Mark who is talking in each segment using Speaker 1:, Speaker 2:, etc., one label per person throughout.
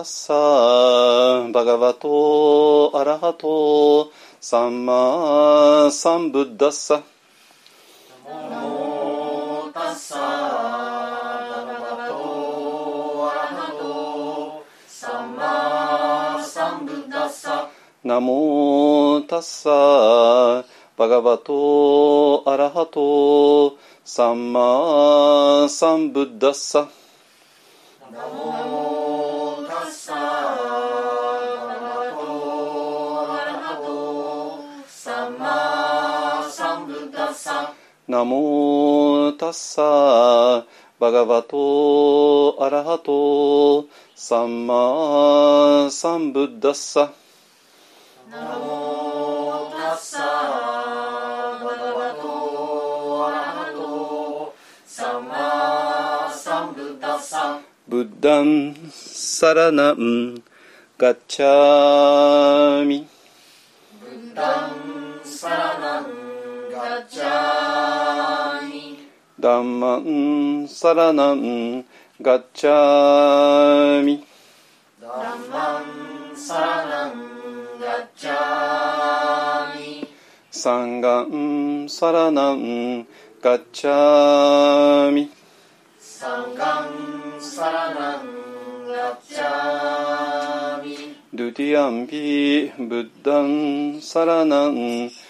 Speaker 1: タッサーバガバトアラハトサンマサンブッダッサ
Speaker 2: ナモタッサバガバトアラハトサンマサンブッダッサ
Speaker 1: ナモタッサバガバトアラハトサンマサンブッダッサ
Speaker 2: ナモタッサバガバトアラハトサンマサンブッダッサ。
Speaker 1: ナモタッサバガバトアラハトサンマサンブッダッサ。
Speaker 2: ブッダ
Speaker 1: ンサラナンガッチャーミ。
Speaker 2: ブッダンサラナン
Speaker 1: ダンマンサラナン。ガッチャーミ
Speaker 2: ダンマンサラナン。ガッチャーミ
Speaker 1: サン。ガンサラナン。ガッチャーミ
Speaker 2: サン。ガンサラナン。ガッチャーミ
Speaker 1: ドゥティアンピブッダンサラナン。ガッチャーミ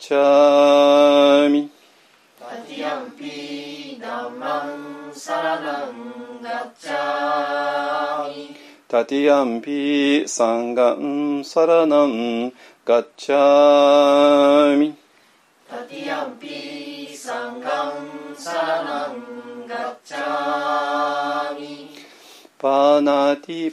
Speaker 2: チャーミ
Speaker 1: ドゥティアンピダンマンサラナンガッチャーミ
Speaker 2: ドゥティアンピダンマンサラナンガッチャーミ
Speaker 1: ドゥティアンピサンガンサラナンガッチャーミ
Speaker 2: ドゥティ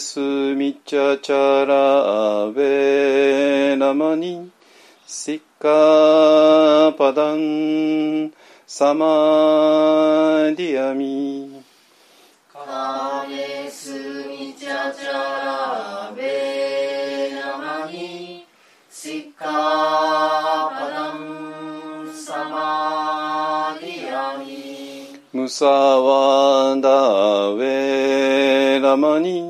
Speaker 1: スミチャチャラウェラマニシッカパダンサマディアミ
Speaker 2: カメスミチャチャラベラマニシカパダンサマリアミ
Speaker 1: ムサワダウェラマニ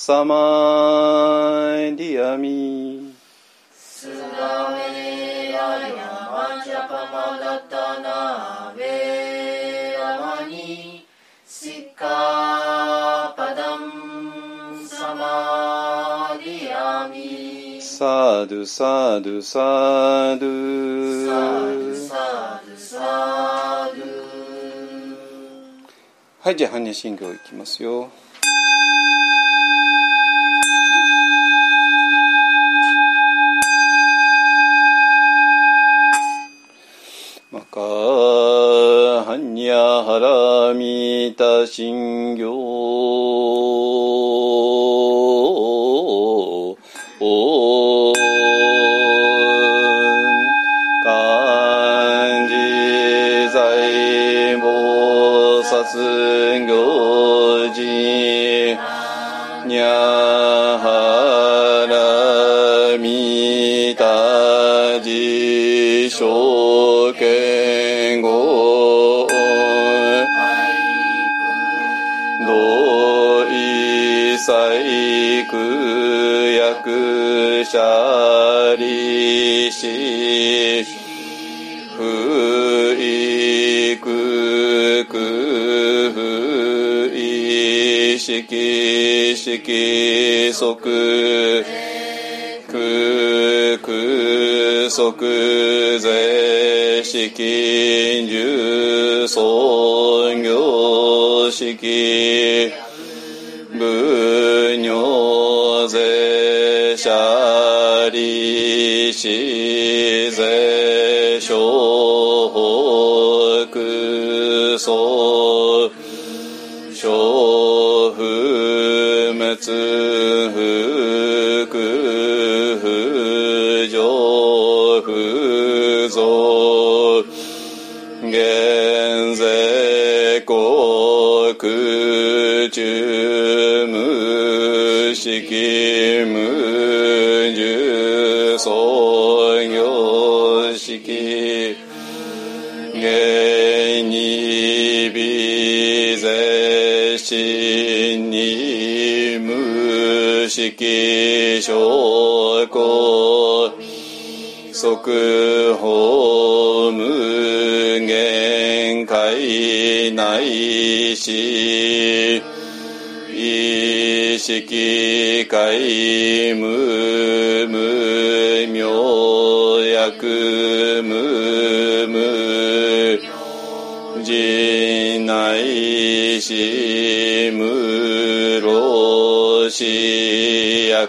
Speaker 1: サマ
Speaker 2: ニシカパダンサマディアミ
Speaker 1: スラメラヤマジャパマダタナア
Speaker 2: ヤマジャパマダタナベラマニシカパダンサマディアミ
Speaker 1: サドゥサドゥサド
Speaker 2: サドサドゥサドゥ
Speaker 1: はいじゃあ般若心経いきますよ般若ハラミタ心経お漢字在菩薩行事にゃはらみたじ証券役者利子不意空空不意識色即空空即税式重創業式税者利子税小北総小不滅不空不上不増現税国中無式無証拠即法無限界内し意識界無無明薬無無人内し無老死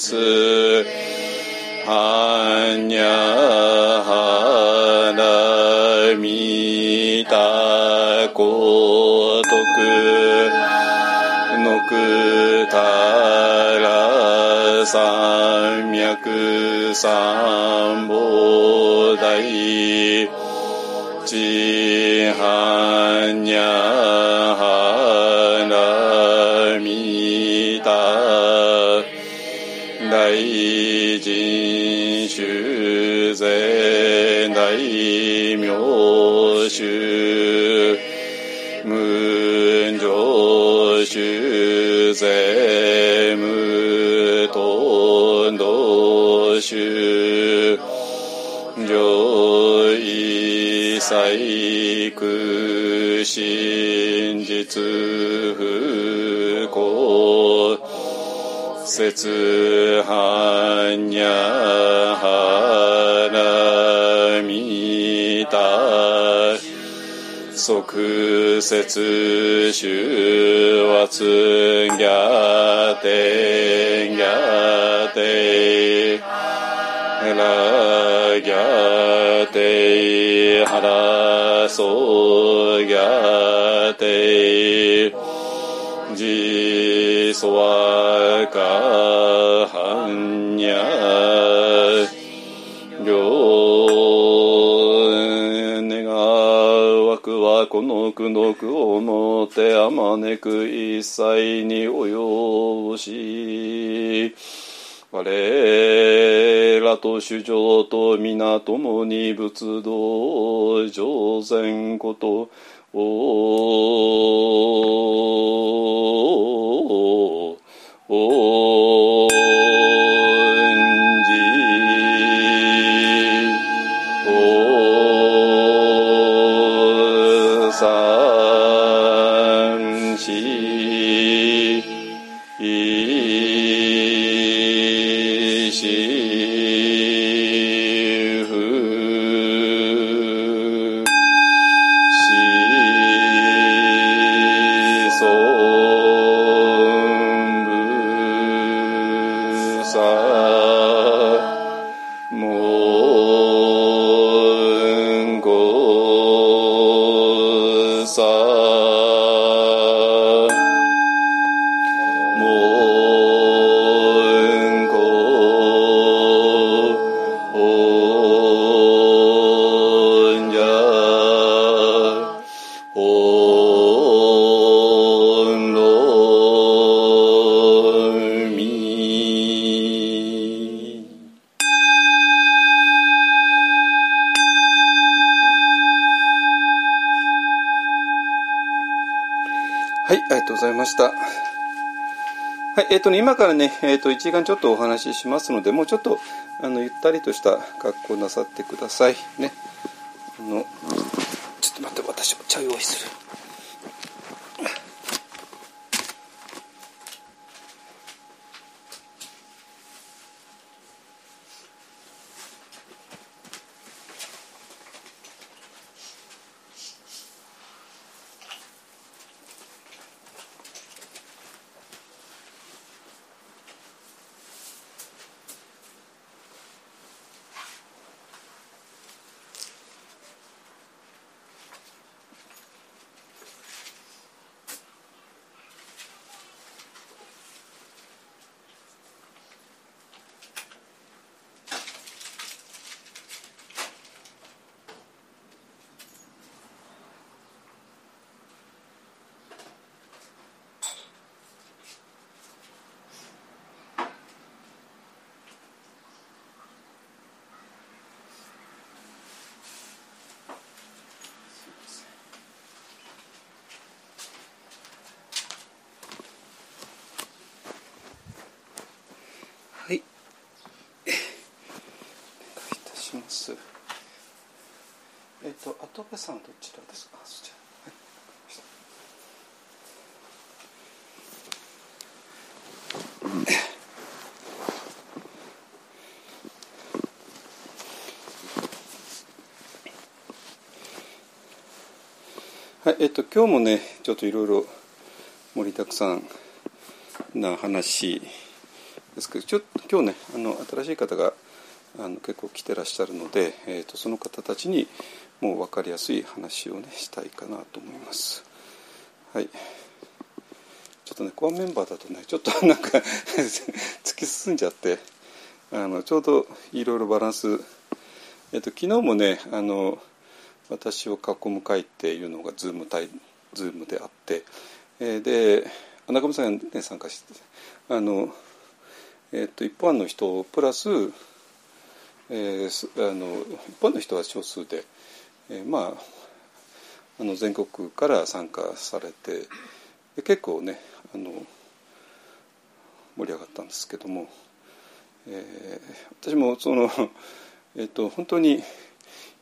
Speaker 1: 小仏般若ハラミタコ徳のくたら三脈三菩提ちはにゃ主上位細工真実不幸節般若ハラミタ即節主ワツギャテギャテイハラソギャテイジソワカハンニャ両願わくはこの苦毒をもてあまねく一切に及ぼし我と主上と皆共に仏道上善。した。はい、えっ、とね、今からね、えっ、と、1時間ちょっとお話ししますので、もうちょっと、あの、ゆったりとした格好なさってください。ね。あの、ちょっと待って、私、お茶用意する。はい。お願いいたします。えっ、と、後部さんどちらですか。そちら。はい。えっと今日もねちょっといろいろ盛りだくさんな話ですけどちょ今日ねあの新しい方があの結構来てらっしゃるので、えー、とその方たちにもう分かりやすい話をねしたいかなと思います。はいちょっとねコアメンバーだとねちょっと なんか 突き進んじゃってあのちょうどいろいろバランス、えっと昨日もねあの私を囲む会っていうのがズーム対ズームであって、えーで中村さんが、ね、参加してあの、えっと一般の人プラス、えーすあの一般の人は少数で、えーまああの全国から参加されて結構ねあの盛り上がったんですけども、えー私もその、えっと本当に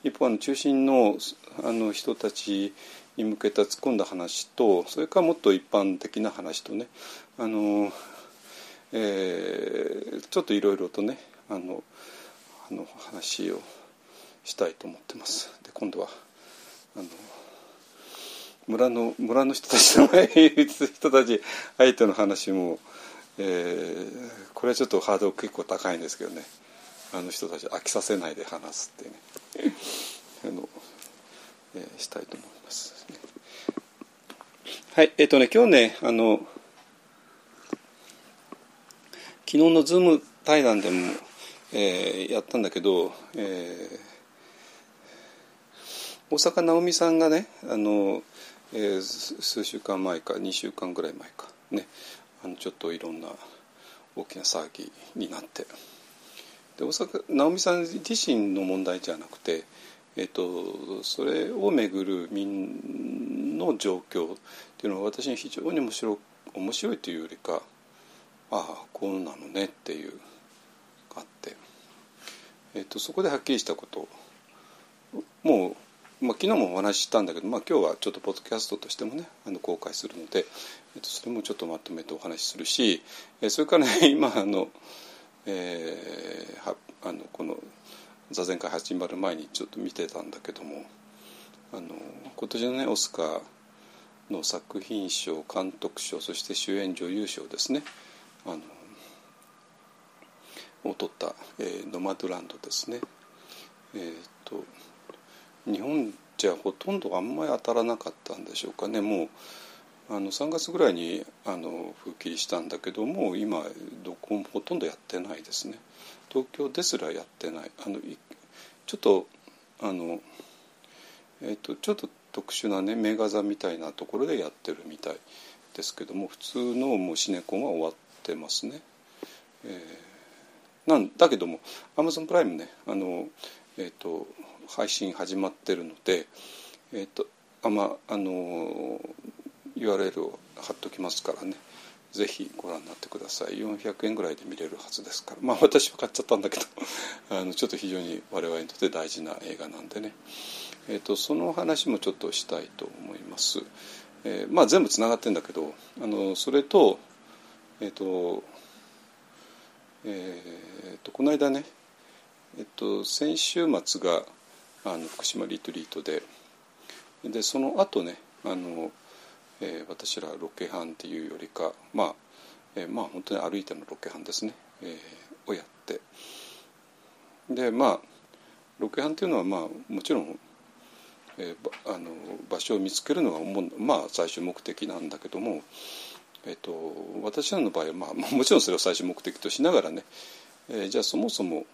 Speaker 1: 一般の中心のあの人たちに向けた突っ込んだ話とそれからもっと一般的な話とねあの、えーちょっといろいろとねあのあの話をしたいと思ってます。今度はあの村の村の人たちの前人たち相手の話も、えー、これはちょっとハードル結構高いんですけどね。あの人たち飽きさせないで話すってね。あの、えー、したいと思います、ね、はいえっ、ー、とね今日ねあの昨日のズーム対談でも、えー、やったんだけど、えー、大阪直美さんがねあの、えー、数週間前か2週間ぐらい前かねあのちょっといろんな大きな騒ぎになって。で大阪直美さん自身の問題じゃなくて、えーと、それをめぐる民の状況っていうのは私に非常に面白面白いというよりかああこうなのねっていうがあって、えーと、そこではっきりしたこともう、まあ、昨日もお話ししたんだけど、まあ、今日はちょっとポッドキャストとしてもねあの公開するので、えーと、それもちょっとまとめてお話しするし、え、それからね 今あの、えー、はあのこの座禅会始まる前にちょっと見てたんだけどもあの今年のねオスカーの作品賞監督賞そして主演女優賞ですねあのを取った、えー、ノマドランドですね。えーと、日本じゃほとんどあんまり当たらなかったんでしょうかね。もうあの3月ぐらいにあの復帰したんだけども今どこもほとんどやってないですね。東京ですらやってない。あのちょっとあの、えーと、ちょっと特殊なね名画座みたいなところでやってるみたいですけども普通のもうシネコンは終わってますね。えー、なんだけどもアマゾンプライムねあの、えーと、配信始まってるので、えーとあまあの URL を貼っときますからね。ぜひご覧になってください。400円ぐらいで見れるはずですから。まあ私は買っちゃったんだけど。あのちょっと非常に我々にとって大事な映画なんでね、えーと、その話もちょっとしたいと思います、えー、まあ全部つながってんだけどあのそれとえっ、ー、とえーと、この間ね、えっと、先週末があの福島リトリートで。でその後ねあの、えー、私らロケハンっていうよりかまあ、えー、まあ本当に歩いてのロケハンですね、えー、をやって。でまあロケハンっていうのはまあもちろん、えー、あの場所を見つけるのがまあ最終目的なんだけどもえっと、私らの場合は、まあ、もちろんそれを最終目的としながらね、えー、じゃあそもそも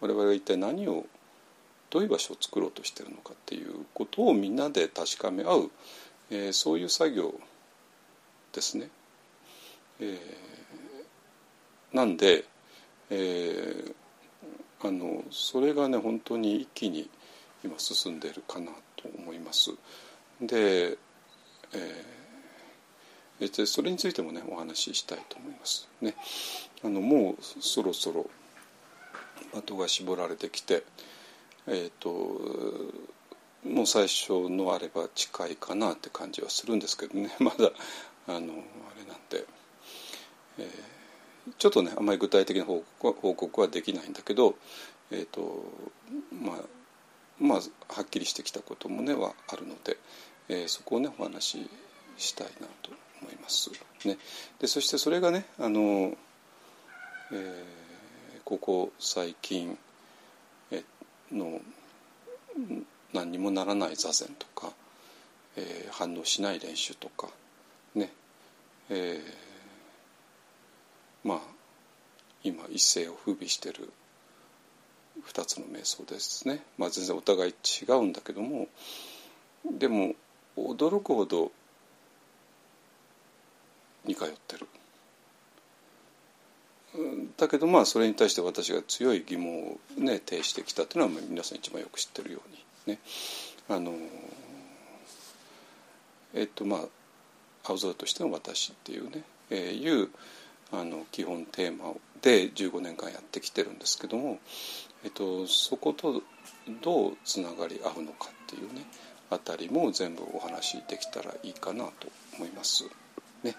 Speaker 1: 我々は一体何をどういう場所を作ろうとしてるのかっていうことをみんなで確かめ合う、えー、そういう作業ですね。えー、なんで、えー、あのそれがね本当に一気に今進んでいるかなと思います。で、えーでそれについてもねお話ししたいと思いますね。あのもうそろそろ的が絞られてきて、えーと、もう最初のあれば近いかなって感じはするんですけどね。まだあのあれなんで、えー、ちょっとねあんまり具体的な報告はできないんだけど、えーとまあ、まあはっきりしてきたこともねはあるので、えー、そこをねお話ししたいなと思います。ね、でそしてそれがねあの、えー、ここ最近の何にもならない座禅とか、えー、反応しない練習とかね、えー、まあ今一世を風靡してる2つの瞑想ですね、まあ、全然お互い違うんだけどもでも驚くほどに通ってる。だけどまあそれに対して私が強い疑問をね呈してきたというのは皆さん一番よく知ってるようにね。あのえっとまあ青空としての私っていうね、えー、いうあの基本テーマで15年間やってきてるんですけども、えっと、そことどうつながり合うのかっていうねあたりも全部お話しできたらいいかなと思います。ね、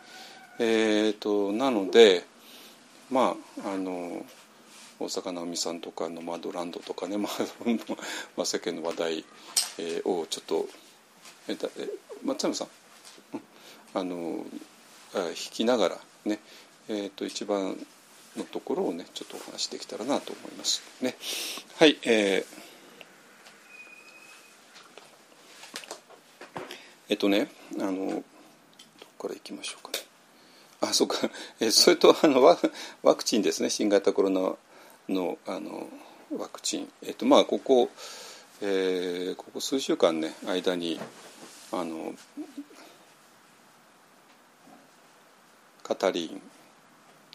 Speaker 1: えーと、なのでまああの大坂なおみさんとかのマドランドとかね、まあ、世間の話題、をちょっと、えだえ松山さん、あの弾きながらね、えー、と一番のところをねちょっとお話しできたらなと思いますね。はい、えーえっとねあのどこからいきましょうかね。あそうか、えそれとあのワワクチンですね。新型コロナのあのワクチン、えっとまあ、ここ、えーここ数週間ね間にあのカタリン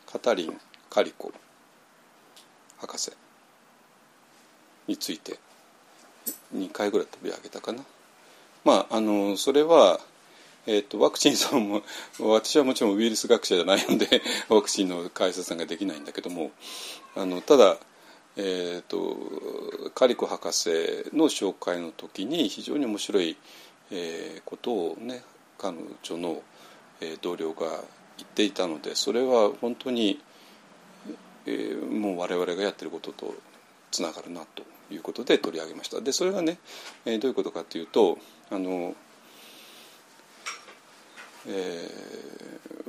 Speaker 1: カタリン・カリコ博士について2回ぐらい取り上げたかな。まあ、あのそれは、えー、とワクチンさんも私はもちろんウイルス学者じゃないので ワクチンの解説ができないんだけどもあのただ、えー、とカリコ博士の紹介の時に非常に面白い、えーことをね彼女の、えー同僚が言っていたのでそれは本当に、えーもう我々がやってることとつながるなということで取り上げました。でそれがね、えーどういうことかというとあの、えー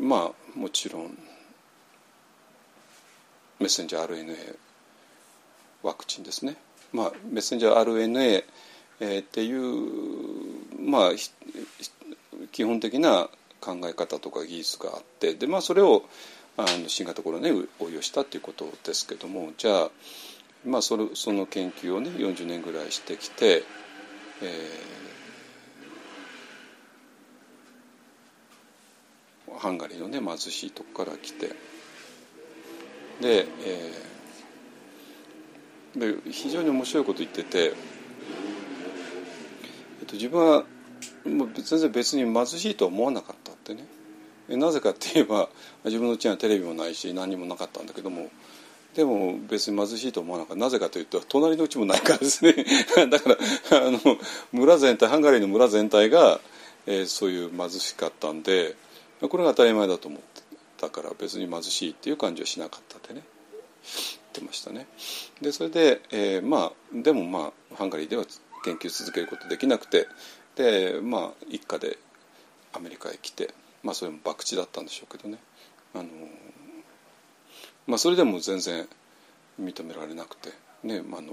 Speaker 1: まあもちろんメッセンジャー RNA ワクチンですね、まあ、メッセンジャー RNA、えーっていう、まあ、基本的な考え方とか技術があってで、まあ、それをあの新型コロナに応用したということですけどもじゃあ、まあ、それその研究をね40年ぐらいしてきて、えーハンガリーのね貧しいとこから来て。で,、えーで非常に面白いこと言ってて、えっと、自分はもう全然別に貧しいとは思わなかったってね。えなぜかって言えば自分の家にはテレビもないし何にもなかったんだけどもでも別に貧しいと思わなかった。なぜかというと隣の家もないからですね。だからあの村全体ハンガリーの村全体が、えーそういう貧しかったんでこれが当たり前だと思ってたから別に貧しいっていう感じはしなかったってね。言ってましたね。でそれで、えーまあでもまあハンガリーでは研究続けることできなくてでまあ一家でアメリカへ来てまあそれも博打だったんでしょうけどね。あのまあそれでも全然認められなくてね、あの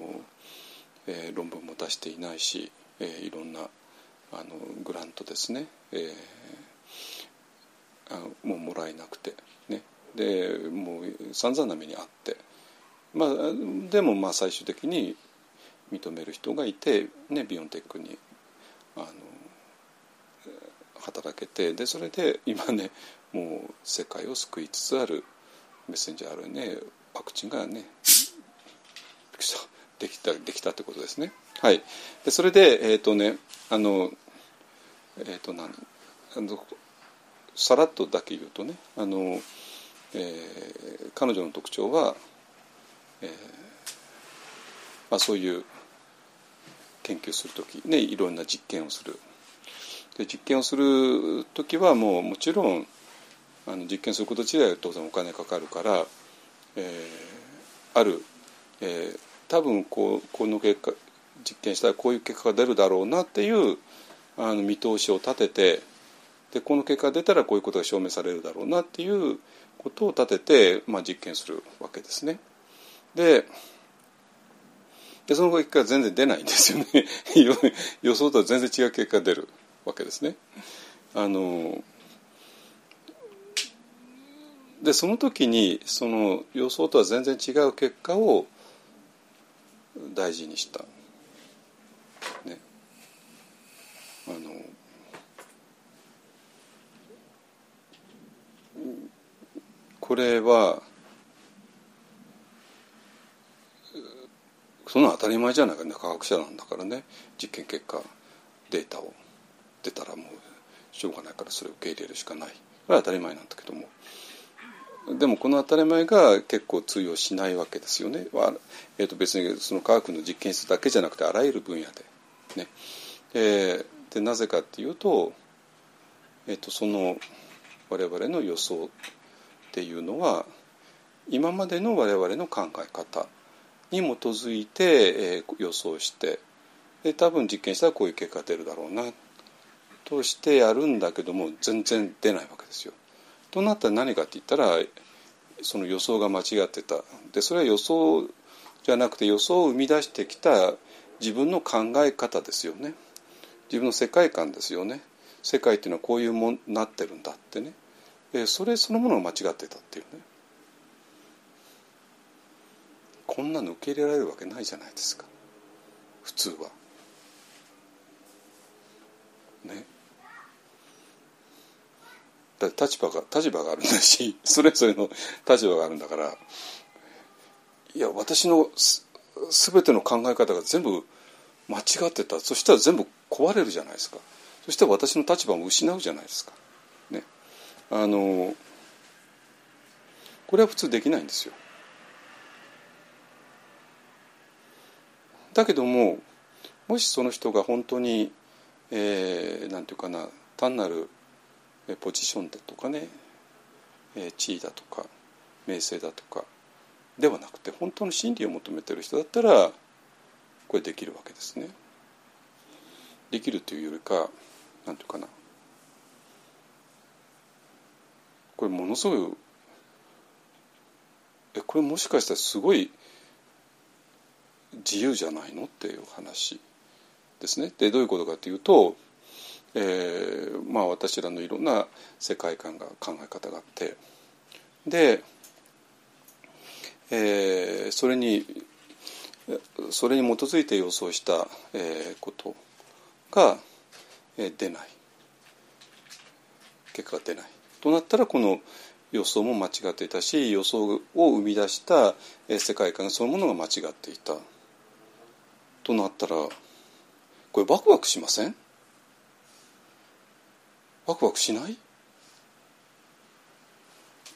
Speaker 1: えー論文も出していないし、えーいろんなあのグラントですね、えーあもうもらえなくて。ね。でもう散々な目にあって。まあでもまあ最終的に認める人がいて、ね、ビオンテックにあの働けてでそれで今ねもう世界を救いつつあるメッセンジャー RNA ワクチンがねできたできたってことですね。はい、でそれでえっ、とねあのえっ、と何？あのさらっとだけ言うとねあの、えー彼女の特徴は、えーまあ、そういう研究する時ねいろんな実験をする。で実験をする時はもうもちろんあの実験すること自体は当然お金かかるから、えーある、えー多分こうこの結果実験したらこういう結果が出るだろうなっていうあの見通しを立ててでこの結果が出たらこういうことが証明されるだろうなっていうことを立てて、まあ、実験するわけですね。ででその結果が全然出ないんですよね 予想とは全然違う結果が出るわけですね。あのでその時にその予想とは全然違う結果を大事にした。ね、あのこれはその当たり前じゃないかね科学者なんだからね実験結果データを出たらもうしょうがないからそれを受け入れるしかないこれは当たり前なんだけどもでもこの当たり前が結構通用しないわけですよね。えー、と別にその科学の実験室だけじゃなくてあらゆる分野で。ねえーでなぜかっていうと,、えー、とその我々の予想っていうのは今までの我々の考え方に基づいて、えー予想してで多分実験したらこういう結果が出るだろうなとしてやるんだけども全然出ないわけですよ。となったら何かって言ったらその予想が間違ってた。でそれは予想じゃなくて予想を生み出してきた自分の考え方ですよね。自分の世界観ですよね。世界っていうのはこういうもんなってるんだってね。それそのものが間違ってたっていうね。こんなの受け入れられるわけないじゃないですか。普通は。ね。だって立場が立場があるんだし それぞれの立場があるんだから。いや私のす全ての考え方が全部間違ってた。そしたら全部壊れるじゃないですか。そしたら私の立場も失うじゃないですか。あのこれは普通できないんですよ。だけどももしその人が本当に何、えー、て言うかな単なるポジションだとかね地位だとか名声だとかではなくて本当の真理を求めてる人だったらこれできるわけですね。できるというよりか何て言うかなこれものすごいえこれもしかしたらすごい自由じゃないのっていう話ですね。でどういうことかというと、えー、まあ私らのいろんな世界観が考え方があって。で、えー、それにそれに基づいて予想した、えー、ことが、えー、出ない。結果が出ない。となったらこの予想も間違っていたし予想を生み出した世界観そのものが間違っていた。となったらこれワクワクしません？ワクワクしない？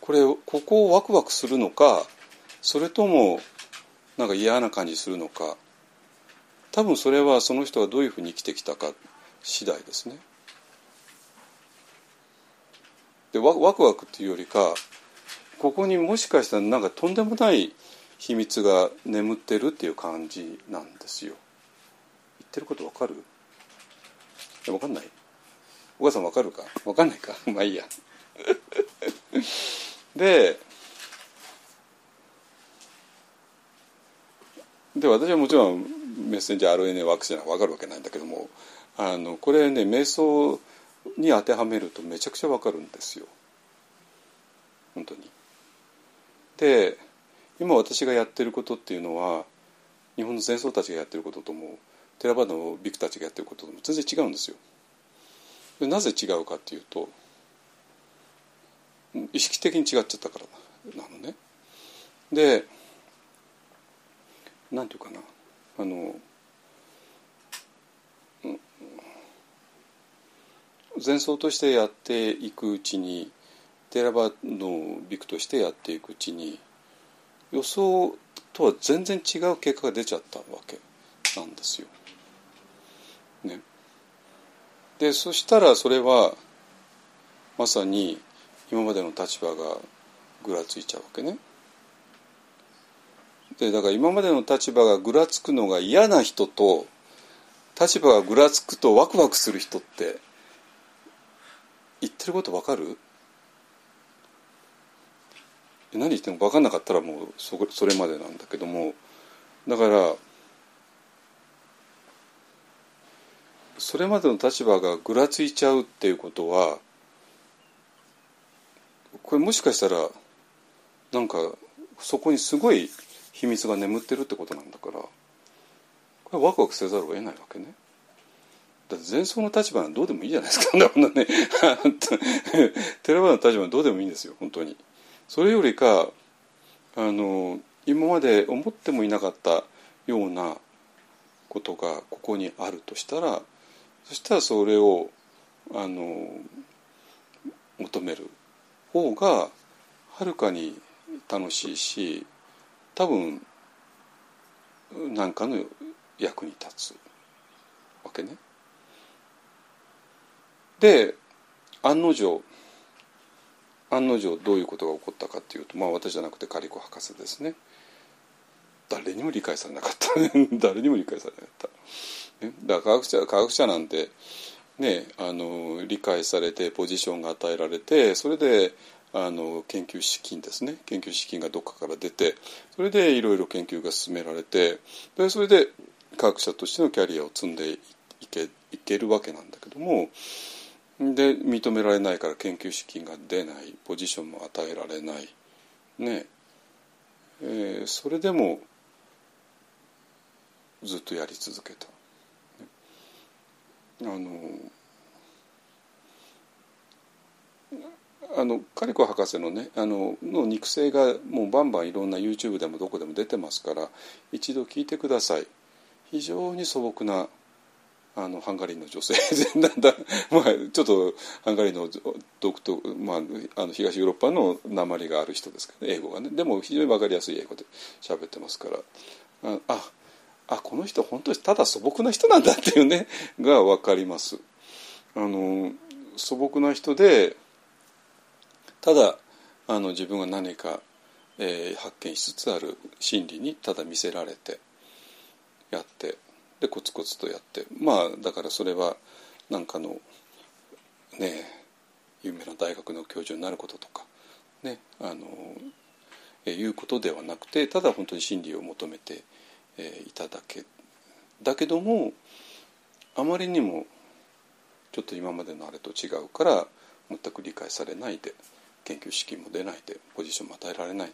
Speaker 1: これここをワクワクするのかそれともなんか嫌な感じするのか。多分それはその人がどういうふうに生きてきたか次第ですね。でワクワクっていうよりかここにもしかしたらなんかとんでもない秘密が眠ってるっていう感じなんですよ。言ってることわかる？いわかんないお母さんわかるか？わかんないか？まあいいや。でで私はもちろんメッセンジャー RNA ワークじゃ分かるわけないんだけどもあのこれね瞑想に当てはめるとめちゃくちゃ分かるんですよ本当に。で今私がやってることっていうのは日本の前奏たちがやってることともテラバのビクたちがやってることとも全然違うんですよ。でなぜ違うかっていうと意識的に違っちゃったからなのね。でなんていうかなあの前奏としてやっていくうちにテラバのビクとしてやっていくうちに予想とは全然違う結果が出ちゃったわけなんですよ。ね、でそしたらそれはまさに今までの立場がぐらついちゃうわけね。でだから今までの立場がぐらつくのが嫌な人と立場がぐらつくとワクワクする人って言ってることわかる？何言っても分かんなかったらもうそそれまでなんだけどもだからそれまでの立場がぐらついちゃうっていうことはこれもしかしたらなんかそこにすごい秘密が眠ってるってことなんだからこれワクワクせざるを得ないわけね。だって前奏の立場はどうでもいいじゃないですか ね テレバの立場はどうでもいいんですよ本当に。それよりかあの今まで思ってもいなかったようなことがここにあるとしたらそしたらそれをあの求める方がはるかに楽しいし多分何かの役に立つわけね。で案の定案の定どういうことが起こったかっていうとまあ私じゃなくてカリコ博士ですね。誰にも理解されなかった。誰にも理解されなかった、ね、だから科学者科学者なんてね、あの理解されてポジションが与えられてそれであの研究資金ですね。研究資金がどっかから出てそれでいろいろ研究が進められてでそれで科学者としてのキャリアを積んでいけいけるわけなんだけどもで認められないから研究資金が出ない。ポジションも与えられない。ね。えー、それでもずっとやり続けた。あのあのカリコ博士のねあのの肉声がもうバンバンいろんな YouTube でもどこでも出てますから一度聞いてください。非常に素朴なあのハンガリーの女性。だんだん、まあ、ちょっとハンガリーの独特、まあ、あの東ヨーロッパの鉛がある人ですけど、ね、英語がね。でも非常に分かりやすい英語で喋ってますから。あああこの人本当にただ素朴な人なんだっていうね が分かります。あの素朴な人でただあの自分が何か、えー、発見しつつある真理にただ見せられてやってでコツコツとやってまあだからそれはなんかのね有名な大学の教授になることとかねあの、え、いうことではなくてただ本当に真理を求めてえ、いただけだけどもあまりにもちょっと今までのあれと違うから全く理解されないで研究資金も出ないでポジションも与えられない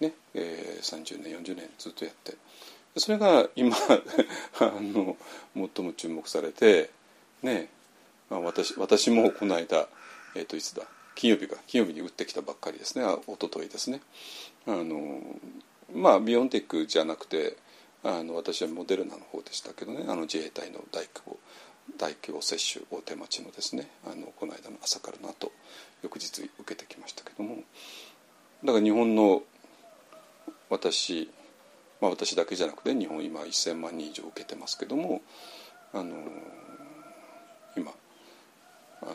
Speaker 1: で、ねえー、30年40年ずっとやってそれが今 あの最も注目されてねまあ、私私もこの間、えー、といつだ金曜日か金曜日に打ってきたばっかりですね。あ一昨日ですね。あのまあビヨンテックじゃなくてあの私はモデルナの方でしたけどね。あの自衛隊の大規模大規模接種大手町のですねあのこの間の朝からの後翌日受けてきましたけども。だから日本の私、まあ、私だけじゃなくて日本今1,000万人以上受けてますけどもあの今あの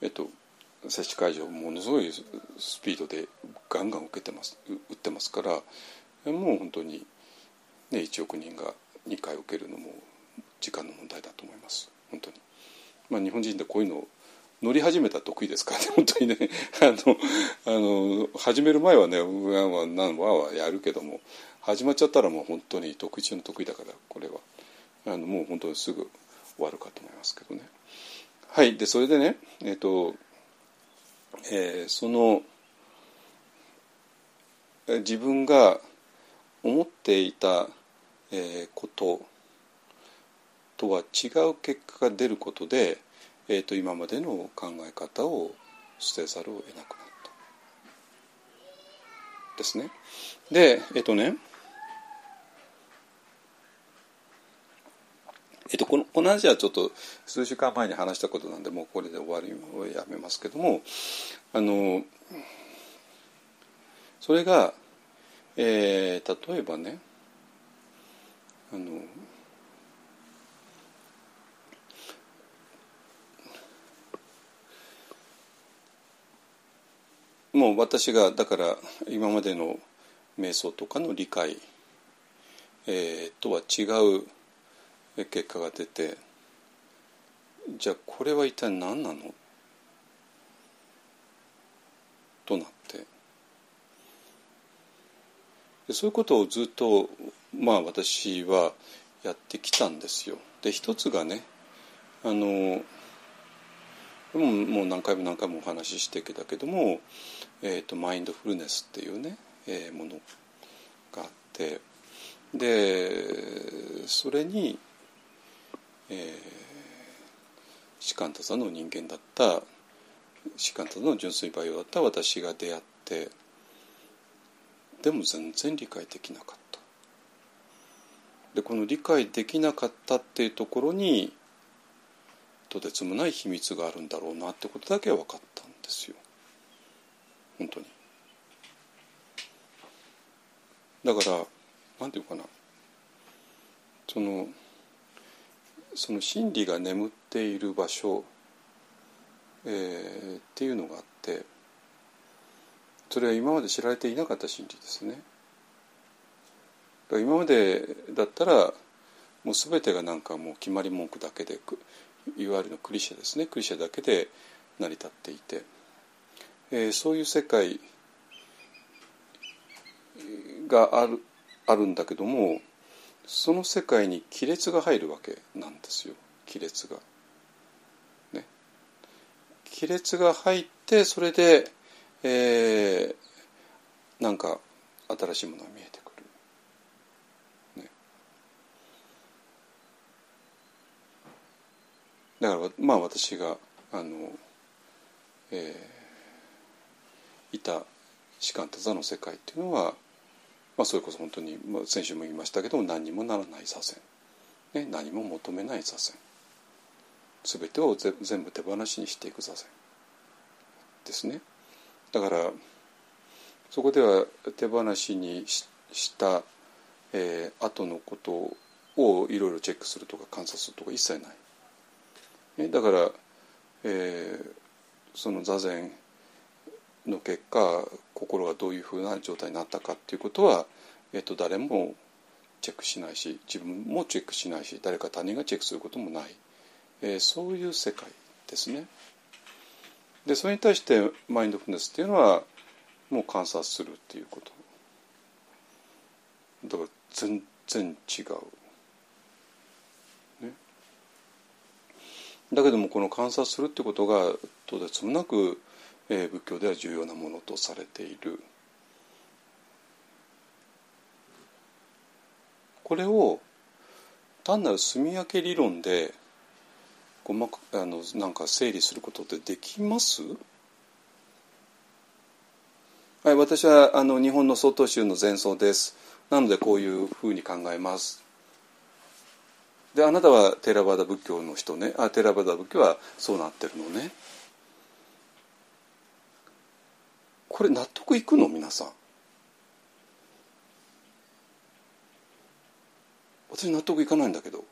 Speaker 1: えっと接種会場ものすごいスピードでガンガン受けてます打ってますからもう本当に、ね、1億人が2回受けるのも時間の問題だと思います本当に。まあ、日本人でこういうの乗り始めたら得意ですからね 本当にねあのあの始める前はねうわわなんわわやるけども始まっちゃったらもう本当に得意中の得意だからこれはあのもう本当にすぐ終わるかと思いますけどね。はいでそれでねえっ、と、えー、その自分が思っていた、えー、こととは違う結果が出ることで、えーと、今までの考え方を捨てざるを得なくなったですね。でえっ、ー、とねえっと、このこの話はちょっと数週間前に話したことなんでもうこれで終わりをやめますけどもあのそれがえー、例えばねあのもう私がだから今までの瞑想とかの理解、えー、とは違う結果が出てじゃあこれは一体何なの？となってでそういうことをずっとまあ私はやってきたんですよ。で一つがねあのももう何回も何回もお話ししてきたけども、えーと、マインドフルネスっていうね、えー、ものがあってでそれに、えー、シカンタザの人間だったシカンタザの純粋培養だった私が出会ってでも全然理解できなかった。でこの理解できなかったっていうところにとてつもない秘密があるんだろうなってことだけは分かったんですよ。本当に。だからなんていうかな。そのその真理が眠っている場所、えー、っていうのがあってそれは今まで知られていなかった真理ですね。今までだったらもう全てがなんかもう決まり文句だけでいわゆるのクリシェですねクリシェだけで成り立っていて、えー、そういう世界があるあるんだけどもその世界に亀裂が入るわけなんですよ亀裂が。ね。亀裂が入ってそれで、えー、なんか新しいものが見えてくる。ね、だからまあ私があの、えー、いた士官多座の世界っていうのはまあ、それこそ本当に、まあ、先週も言いましたけども何にもならない左遷、ね、何も求めない左遷。全てをぜ全部手放しにしていく左遷。ですね。だからそこでは手放しにしした、えー、後のことをいろいろチェックするとか観察するとか一切ない、ね、だから、えー、その座禅の結果心がどういうふうな状態になったかっていうことは、えっと、誰もチェックしないし自分もチェックしないし誰か他人がチェックすることもない、えー、そういう世界ですね。でそれに対してマインドフルネスっていうのはもう観察するっていうことだから全然違う。だけどもこの観察するってことがとてつもなくえー、仏教では重要なものとされているこれを単なる住み分け理論でごまあのなんか整理することってできます？はい、私はあの日本の曹洞宗の前奏です。なのでこういうふうに考えます。であなたはテラバダ仏教の人ねあテラバダ仏教はそうなってるのね。これ納得いくの？皆さん私納得いかないんだけど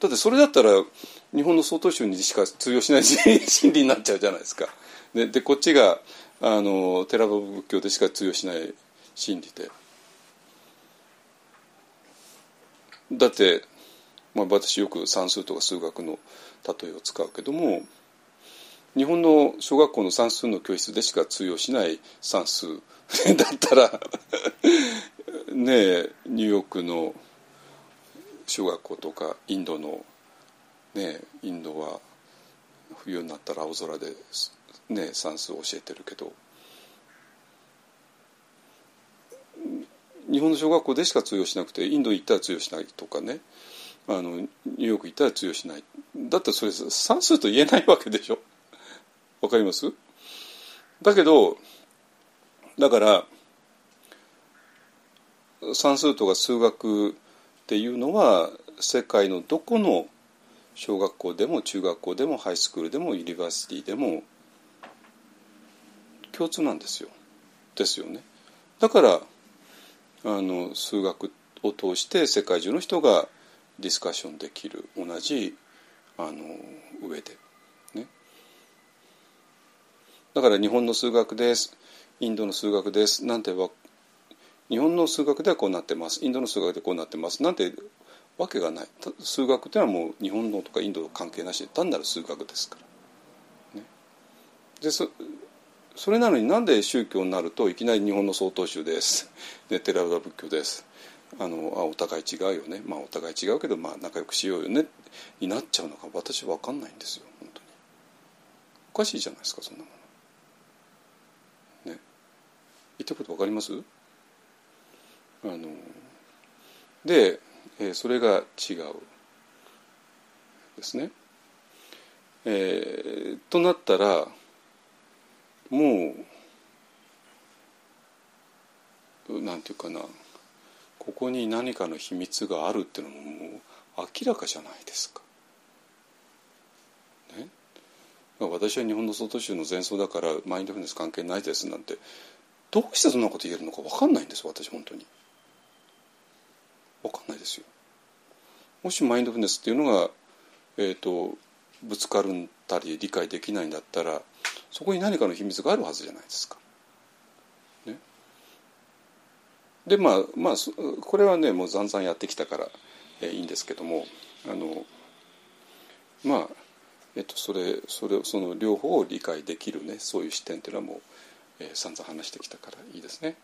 Speaker 1: だってそれだったら日本の曹洞宗にしか通用しない心 理になっちゃうじゃないですか。ででこっちがあの寺場仏教でしか通用しない心理で。だって、まあ、私よく算数とか数学の例えを使うけども日本の小学校の算数の教室でしか通用しない算数だったら ねえニューヨークの小学校とかインドのねインドは冬になったら青空で、ね、算数を教えてるけど日本の小学校でしか通用しなくてインド行ったら通用しないとかねあのニューヨーク行ったら通用しないだってそれ算数と言えないわけでしょわかります？だけどだから算数とか数学っていうのは世界のどこの小学校でも中学校でもハイスクールでも university でも共通なんですよ。ですよね。だからあの数学を通して世界中の人がディスカッションできる同じあの上で。だから日本の数学です。インドの数学です。なんて日本の数学ではこうなってます。インドの数学でこうなってます。なんてわけがない。数学っていうのはもう日本のとかインドの関係なしで単なる数学ですから。でそそれなのになんで宗教になるといきなり日本の曹洞宗です、ね、寺田仏教です。あのあお互い違うよね。まあお互い違うけどまあ仲良くしようよね。になっちゃうのか。私は分かんないんですよ。本当に。おかしいじゃないですかそんなもの。ね。言ってること分かります？あので、えー、それが違うですね。えー、となったらもうなんていうかな。ここに何かの秘密があるっていうのももう明らかじゃないですか。ね、私は日本の外州の前奏だからマインドフルネス関係ないですなんて。どうしてそんなこと言えるのか分かんないんです私本当に。分かんないですよ。もしマインドフルネスっていうのが、えーと、ぶつかるんたり理解できないんだったらそこに何かの秘密があるはずじゃないですか。ね、でまあまあこれはねもうざんざんやってきたから、えー、いいんですけどもあのまあえっとそれそれその両方を理解できるねそういう視点っていうのはもう、えー、散々話してきたからいいですね。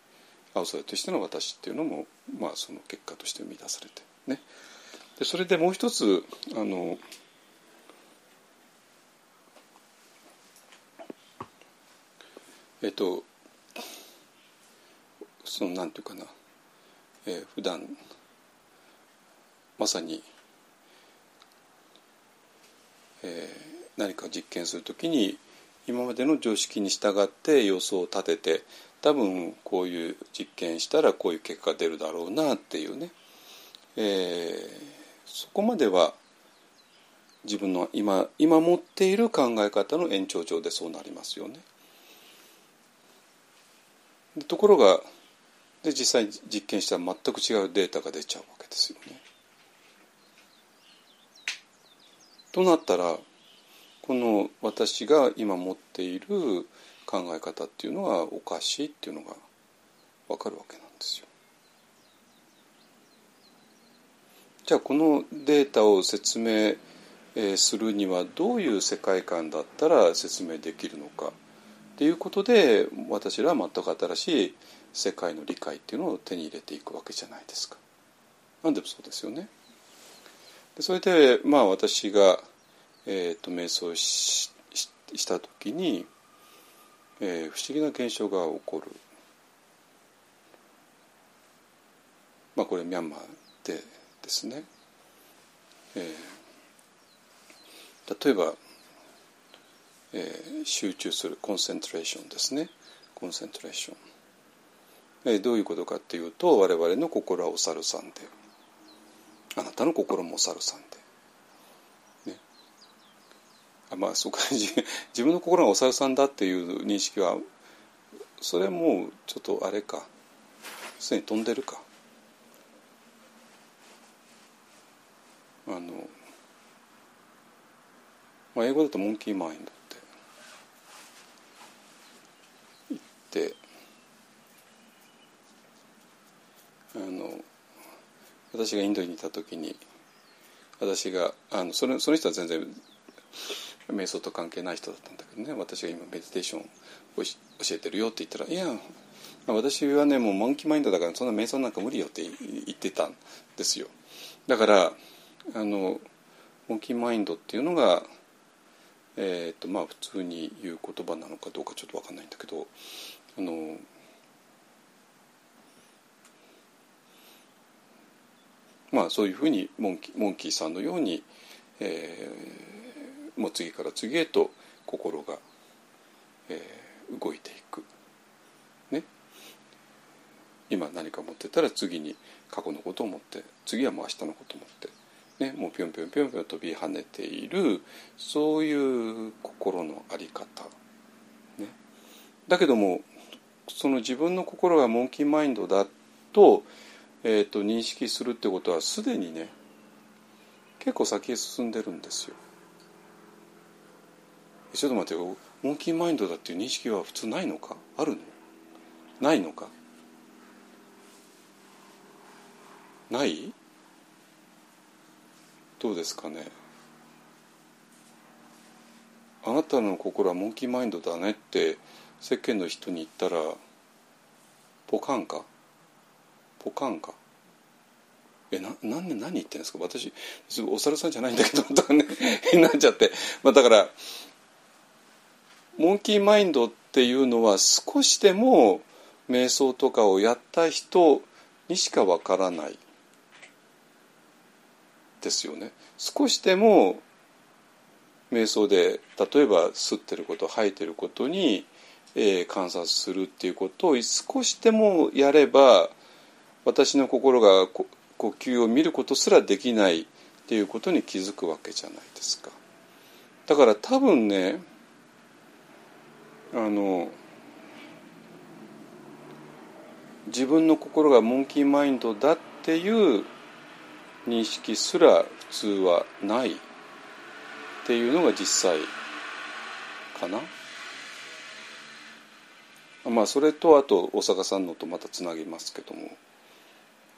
Speaker 1: 青空としての私っていうのもまあその結果として生み出されてね。でそれでもう一つあのえっとそのなんていうかな、えー、普段まさに、えー、何か実験するときに今までの常識に従って予想を立てて多分こういう実験したらこういう結果が出るだろうなっていうね、えー、そこまでは自分の今今持っている考え方の延長上でそうなりますよね。ところがで実際実験したら全く違うデータが出ちゃうわけですよね。となったらこの私が今持っている考え方っていうのはおかしいっていうのが分かるわけなんですよ。じゃあこのデータを説明するにはどういう世界観だったら説明できるのかっていうことで私らは全く新しい世界の理解っていうのを手に入れていくわけじゃないですか。何でもそうですよね。でそれでまあ私が、えーと、瞑想しした時に、えー、不思議な現象が起こる。まあこれミャンマーでですね。えー、例えばえー、集中するコンセントレーションですね。コンセントレーション、えー、どういうことかっていうと我々の心はお猿さんであなたの心もお猿さんで、ね、あまあそうか。自分の心がお猿さんだっていう認識はそれはもうちょっとあれか。すでに飛んでるか。あの、まあ、英語だとモンキーマインドてあの私がインドにいた時に私があのそのその人は全然瞑想と関係ない人だったんだけどね私が今メディテーションを教えてるよって言ったら「いや私はねもうモンキーマインドだからそんな瞑想なんか無理よ」って言ってたんですよ。だからあのモンキーマインドっていうのがえーとまあ、普通に言う言葉なのかどうかちょっと分かんないんだけどあのまあそういうふうにモンキモンキーさんのように、えー、もう次から次へと心が、えー、動いていく。ね、今何か持ってたら次に過去のことを思って次はもう明日のことを思って、ね、もうぴょんぴょんぴょんぴょん飛び跳ねているそういう心の在り方。ね、だけどもその自分の心がモンキーマインドだと,、えーと、認識するってことはすでにね結構先へ進んでるんですよ。ちょっと待ってよ。モンキーマインドだっていう認識は普通ないのか？あるの？ないのか？ない？どうですかね？あなたの心はモンキーマインドだねって世間の人に言ったらポカンか？ポカンか？えななんで何言ってんですか？私お猿さんじゃないんだけどとかね になっちゃって、まあ、だからモンキーマインドっていうのは少しでも瞑想とかをやった人にしかわからない。ですよね。少しでも瞑想で例えば吸ってること吐いてることにえー、観察するっていうことを少しでもやれば私の心が呼吸を見ることすらできないっていうことに気づくわけじゃないですか。だから多分ねあの自分の心がモンキーマインドだっていう認識すら普通はないっていうのが実際かな。まあそれとあと大阪さんのとまたつなぎますけども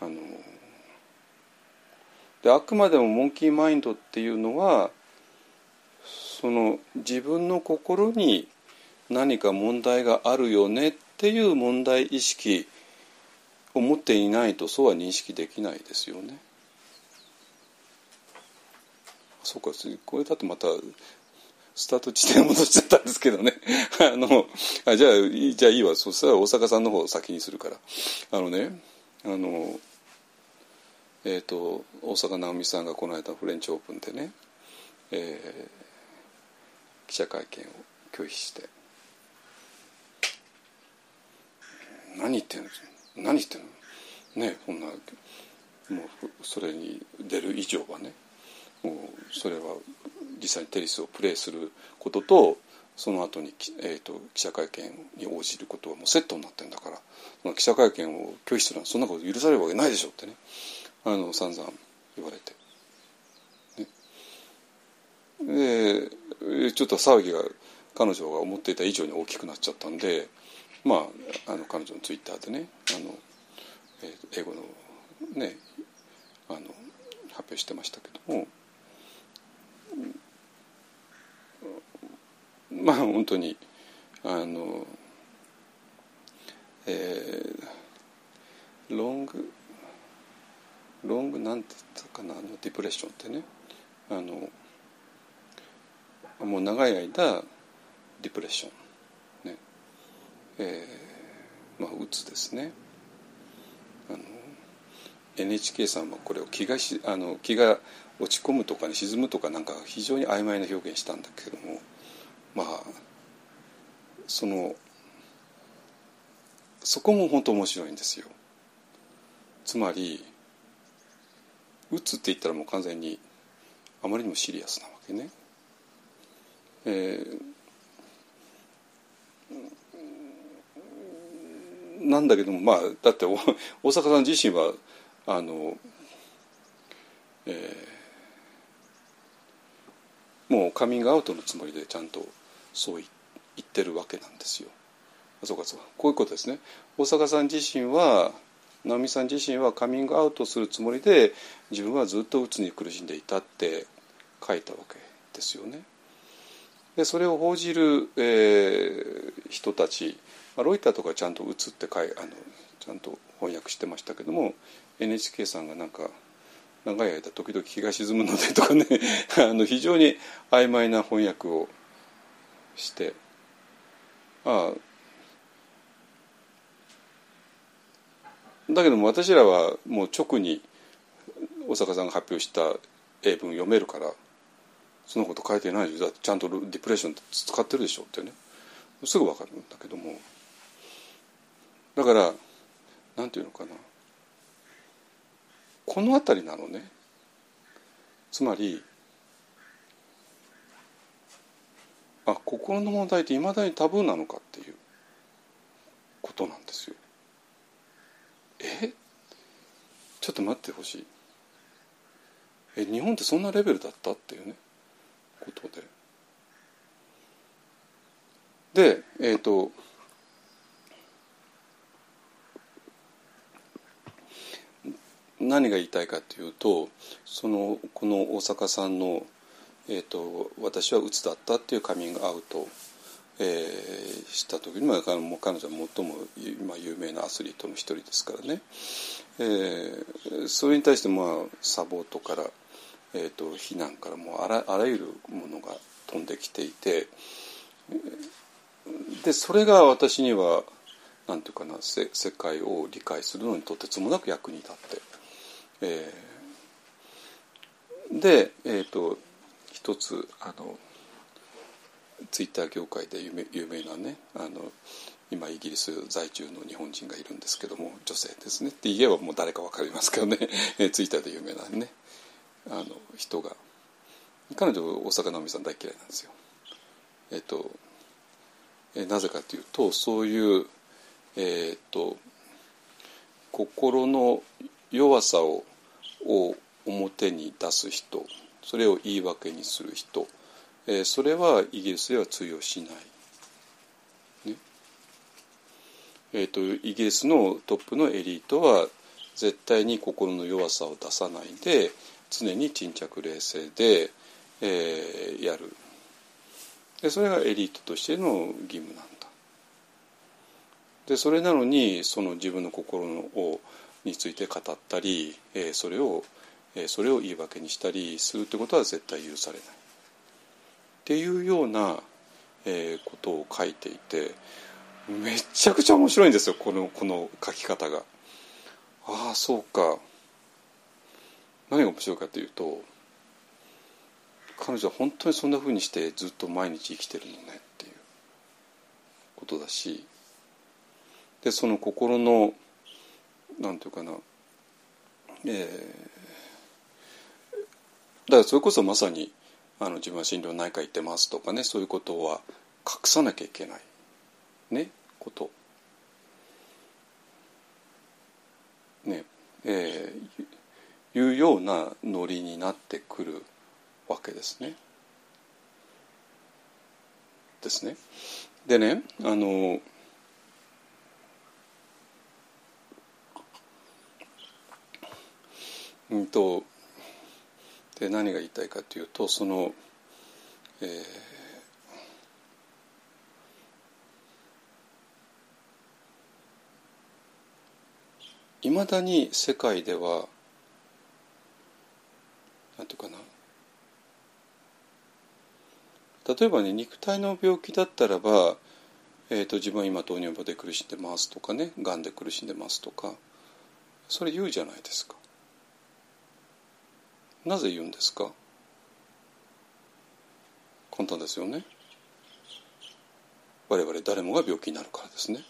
Speaker 1: あのであくまでもモンキーマインドっていうのはその自分の心に何か問題があるよねっていう問題意識を持っていないとそうは認識できないですよね。そうかこれだとまたスタート地点戻しちゃったんですけどね。あのあじゃあじゃあいいわ。そしたら大阪さんの方を先にするから。あのねあのえっ、ー、と大阪なおみさんがこの間フレンチオープンでね、えー、記者会見を拒否して。何言ってんの？何言ってんの？ねこんなもうそれに出る以上はねもうそれは実際にテニスをプレーすることとその後に、えーと、記者会見に応じることはもうセットになってるんだからその記者会見を拒否するのはそんなこと許されるわけないでしょってねあの散々言われて。ね、でちょっと騒ぎが彼女が思っていた以上に大きくなっちゃったんでまああの彼女のツイッターでねあの、えー、英語のねあの発表してましたけどもまあ本当にあのえー、ロングロングなんて言ったかなあのディプレッションってね。あのもう長い間ディプレッション。ね。えー、まあうつですね。あの NHK さんはこれを気がしあの気が落ち込むとかに沈むとかなんか非常に曖昧な表現したんだけども。まあそのそこも本当面白いんですよ。つまりうつって言ったらもう完全にあまりにもシリアスなわけね。えー、なんだけどもまあだって大阪さん自身はあの、えー、もうカミングアウトのつもりでちゃんとそう言ってるわけなんですよ。そうかそうかこういうことですね。大阪さん自身は直美さん自身はカミングアウトするつもりで自分はずっとうつに苦しんでいたって書いたわけですよね。でそれを報じる、えー、人たちまあロイターとかちゃんと「うつ」って書いあのちゃんと翻訳してましたけども NHK さんがなんか長い間時々気が沈むのでとかね あの非常に曖昧な翻訳をしてああだけども私らはもう直に大阪さんが発表した英文読めるからそのこと書いてないでだってちゃんとディプレッション使ってるでしょってね。すぐ分かるんだけども。だからなんていうのかな。この辺りなのね。つまりあ心の問題っていまだにタブーなのかっていうことなんですよ。え？ちょっと待ってほしい。え日本ってそんなレベルだった？っていうねことで。でえっ、ー、と何が言いたいかというとそのこの大阪さんのえーと、私はうつだったっていうカミングアウト、えー、した時に、まあ、彼女は最も今有名なアスリートの一人ですからね、えー、それに対して、まあ、サポートから、えーと、非難からもうあらあらゆるものが飛んできていてでそれが私にはなんていうかな世界を理解するのにとてつもなく役に立って。えー、で、えーと一つあのツイッター業界で有名有名なねあの今イギリス在住の日本人がいるんですけども女性ですね。って言えばもう誰か分かりますけどね。ツイッターで有名なねあの人が。彼女大阪直美さん大嫌いなんですよ。えっとえなぜかというとそういうえ、っと心の弱さをを表に出す人それを言い訳にする人、えー、それはイギリスでは通用しない。ね。えーと、イギリスのトップのエリートは絶対に心の弱さを出さないで常に沈着冷静で、えー、やる。でそれがエリートとしての義務なんだ。でそれなのにその自分の心をについて語ったり、えー、それを、それを言い訳にしたりするってことは絶対許されないっていうような、ことを書いていてめちゃくちゃ面白いんですよこのこの書き方が。ああそうか何が面白いかというと彼女は本当にそんなふうにしてずっと毎日生きてるのねっていうことだしでその心のなんていうかなえー、だからそれこそまさにあの自分は心療内科行ってますとかねそういうことは隠さなきゃいけないねことねえー、いうようなノリになってくるわけですね。ですね。でねあのうんとで何が言いたいかというとその、えーいまだに世界ではなんていうかな例えばね肉体の病気だったらば、えーと、自分は今糖尿病で苦しんでますとかねがんで苦しんでますとかそれ言うじゃないですか。なぜ言うんですか？簡単ですよね。我々誰もが病気になるからですね。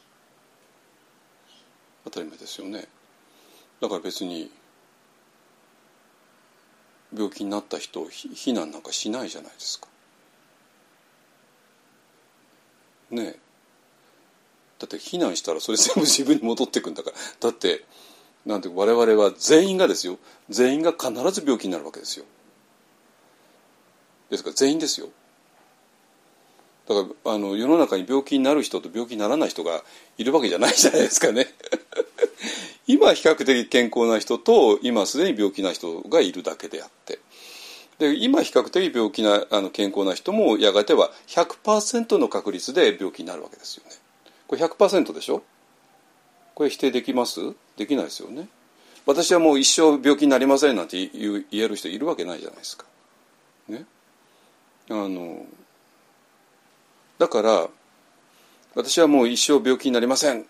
Speaker 1: 当たり前ですよね。だから別に病気になった人を非難なんかしないじゃないですか。ねえだって非難したらそれ全部自分に戻ってくんだからだってなんて我々は全員がですよ。全員が必ず病気になるわけですよ。ですから全員ですよ。だからあの世の中に病気になる人と病気にならない人がいるわけじゃないじゃないですかね。今比較的健康な人と今すでに病気な人がいるだけであって。で今比較的病気なあの健康な人もやがては100%の確率で病気になるわけですよね。これ100%でしょ？これ否定できます？できないですよね。私はもう一生病気になりませんなんて言える人いるわけないじゃないですか。ね。あのだから私はもう一生病気になりません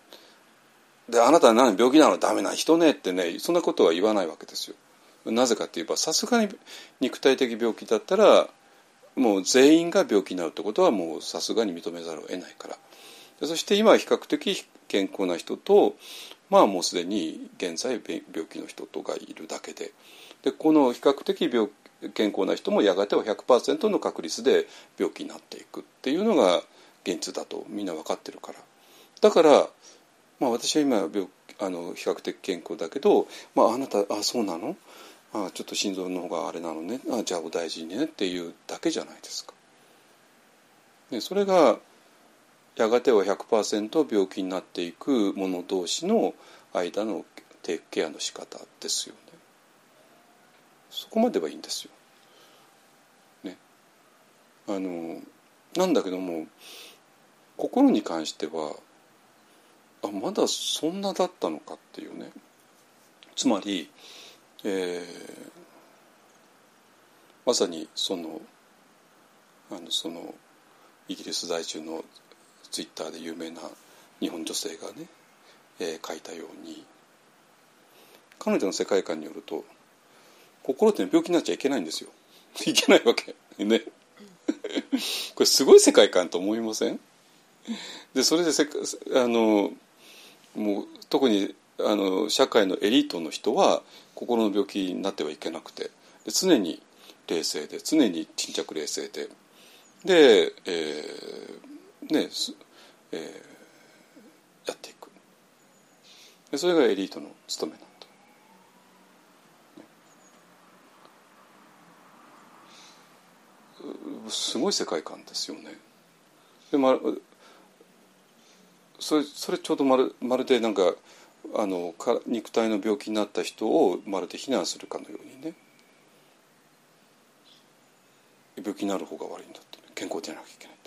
Speaker 1: であなたは何病気なの？ダメな人ねってねそんなことは言わないわけですよ。なぜかって言えばさすがに肉体的病気だったらもう全員が病気になるってことはもうさすがに認めざるを得ないからそして今は比較的健康な人とまあもうすでに現在病気の人とがいるだけで。でこの比較的病健康な人もやがては100%の確率で病気になっていくっていうのが現実だとみんな分かってるから。だからまあ、私は今病あの比較的健康だけど、まあ、あなたあそうなの？ああちょっと心臓の方があれなのね。あじゃあお大事にね。っていうだけじゃないですか。ね、それがやがては100%病気になっていく者同士の間のテイクケアの仕方ですよね。そこまではいいんですよ。ね。あのなんだけども心に関してはあまだそんなだったのかっていうねつまり、えー、まさにそのあのそのイギリス在住のツイッターで有名な日本女性がね、えー、書いたように彼女の世界観によると心って病気になっちゃいけないんですよ。いけないわけ。ね。これすごい世界観と思いません？でそれでせあのもう特にあの社会のエリートの人は心の病気になってはいけなくてで常に冷静で常に沈着冷静でで、えーねえー、やっていく。でそれがエリートの務めなんだ。すごい世界観ですよね。でまそれそれちょうどまるまるでなんかあのか肉体の病気になった人をまるで非難するかのようにね。病気になる方が悪いんだって、ね、健康でなきゃいけない。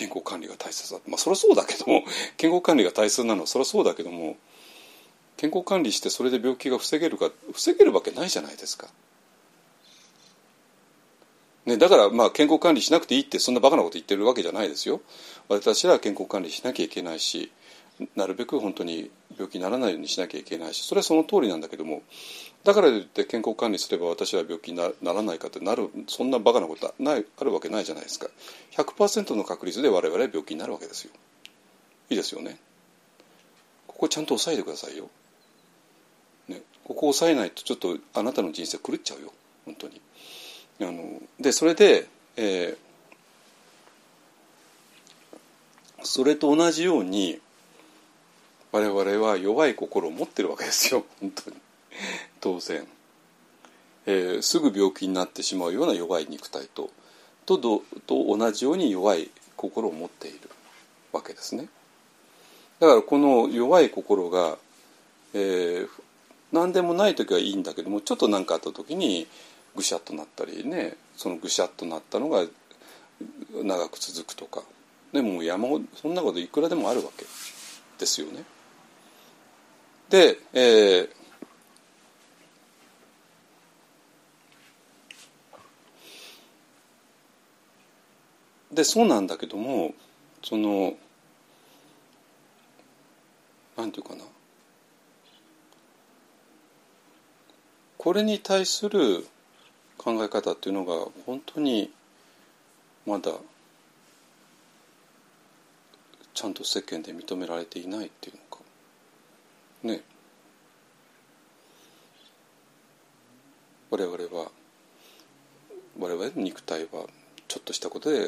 Speaker 1: 健康管理が大切だまあそりゃそうだけども 健康管理が大切なのはそりゃそうだけども健康管理してそれで病気が防げるか防げるわけないじゃないですか。ね、だからまあ健康管理しなくていいってそんなバカなこと言ってるわけじゃないですよ。私は健康管理しなきゃいけないしなるべく本当に病気にならないようにしなきゃいけないしそれはその通りなんだけどもだからといって健康管理すれば私は病気にならないかってなるそんなバカなことはないあるわけないじゃないですか。100%の確率で我々は病気になるわけですよ。いいですよね。ここちゃんと押さえてくださいよ、ね、ここ押さえないとちょっとあなたの人生狂っちゃうよ。本当に。あのでそれで、えー、それと同じように我々は弱い心を持ってるわけですよ。本当に。当然、えー、すぐ病気になってしまうような弱い肉体ととと同じように弱い心を持っているわけですね。だからこの弱い心が、えー、何でもない時はいいんだけどもちょっと何かあった時にぐしゃっとなったりねそのぐしゃっとなったのが長く続くとか。でも山ほどそんなこといくらでもあるわけですよね。で、えー、でそうなんだけどもそのなんていうかな。これに対する考え方っていうのが本当にまだちゃんと世間で認められていないっていうね。我々は我々の肉体はちょっとしたことで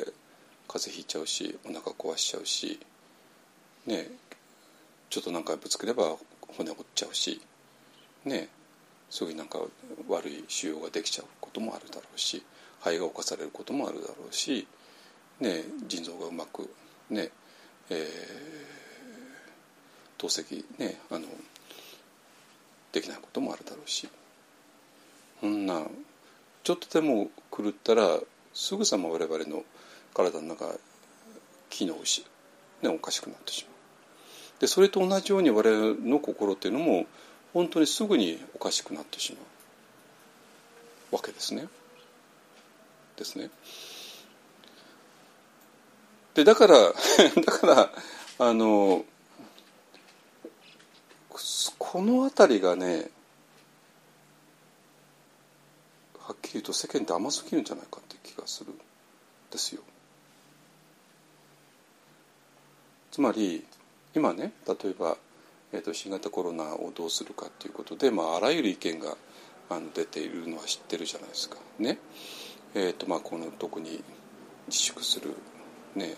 Speaker 1: 風邪ひいちゃうしお腹壊しちゃうしね。ちょっとなんかぶつければ骨折っちゃうしね。そういうなんか悪い腫瘍ができちゃうこともあるだろうし肺が侵されることもあるだろうし、ね、腎臓がうまくね、えー、透析ねあのできないこともあるだろうしそんなちょっとでも狂ったらすぐさま我々の体の中機能し、ね、おかしくなってしまう。でそれと同じように我々の心っていうのも本当にすぐにおかしくなってしまうわけですね。ですね。でだから だからあのこの辺りがねはっきり言うと世間って甘すぎるんじゃないかって気がするんですよ。つまり今ね例えばえーと、新型コロナをどうするかということで、まあ、あらゆる意見があの出ているのは知ってるじゃないですか。ねえーとまあ、この特に自粛する、ね、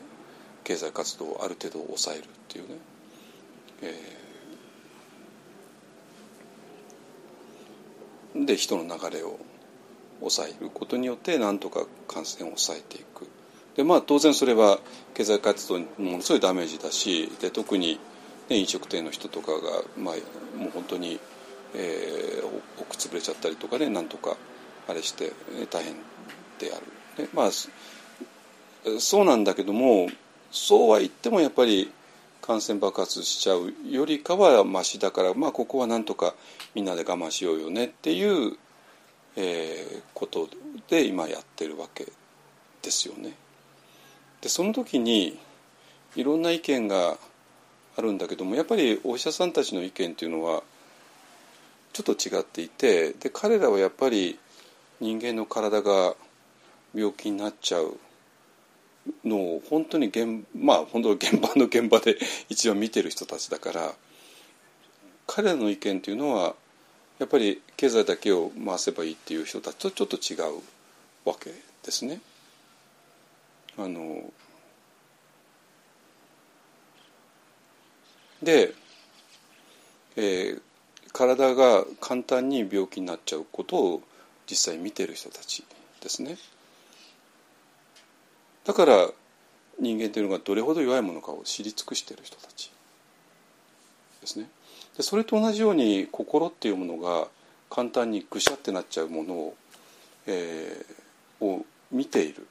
Speaker 1: 経済活動をある程度抑えるっていうね、えー、で人の流れを抑えることによってなんとか感染を抑えていく。でまあ当然それは経済活動にものすごいダメージだしで特にね、飲食店の人とかが、まあ、もう本当に、えー、奥潰れちゃったりとかねなんとかあれして、大変である、ね、まあそうなんだけどもそうは言ってもやっぱり感染爆発しちゃうよりかはましだから、まあ、ここはなんとかみんなで我慢しようよねっていう、えー、ことで今やってるわけですよね。でその時にいろんな意見があるんだけどもやっぱりお医者さんたちの意見っていうのはちょっと違っていてで彼らはやっぱり人間の体が病気になっちゃうの本当に現,、まあ、本当現場の現場で 一応見てる人たちだから彼らの意見っていうのはやっぱり経済だけを回せばいいっていう人たちとちょっと違うわけですね。あので、えー、体が簡単に病気になっちゃうことを実際見てる人たちですね。だから人間というのがどれほど弱いものかを知り尽くしている人たちですね。でそれと同じように心っていうものが簡単にぐしゃってなっちゃうものを,、えー、を見ている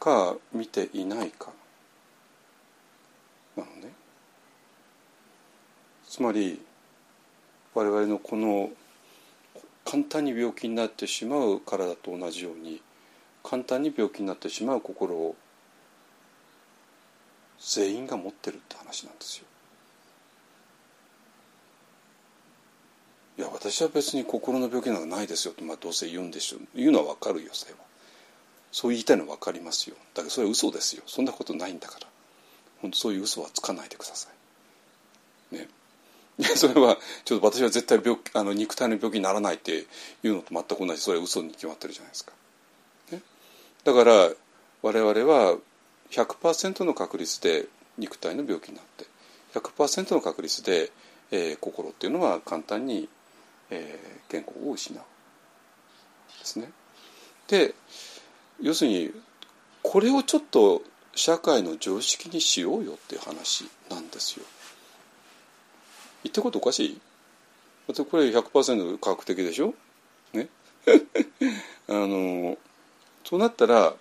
Speaker 1: か見ていないかなのね。つまり我々のこの簡単に病気になってしまう体と同じように簡単に病気になってしまう心を全員が持ってるって話なんですよ。いや私は別に心の病気なんかないですよと、まあ、どうせ言うんでしょう。言うのは分かるよそれは。そう言いたいのは分かりますよ。だけどそれは嘘ですよ。そんなことないんだから。本当そういう嘘はつかないでください。ね。それはちょっと私は絶対病あの肉体の病気にならないっていうのと全く同じ。それは嘘に決まってるじゃないですか、だから我々は100%の確率で肉体の病気になって100%の確率で、えー、心っていうのは簡単にえー、健康を失うですね。で要するにこれをちょっと社会の常識にしようよっていう話なんですよ。言ってることおかしい？だってこれ100%科学的でしょ？ね？あのそうなったら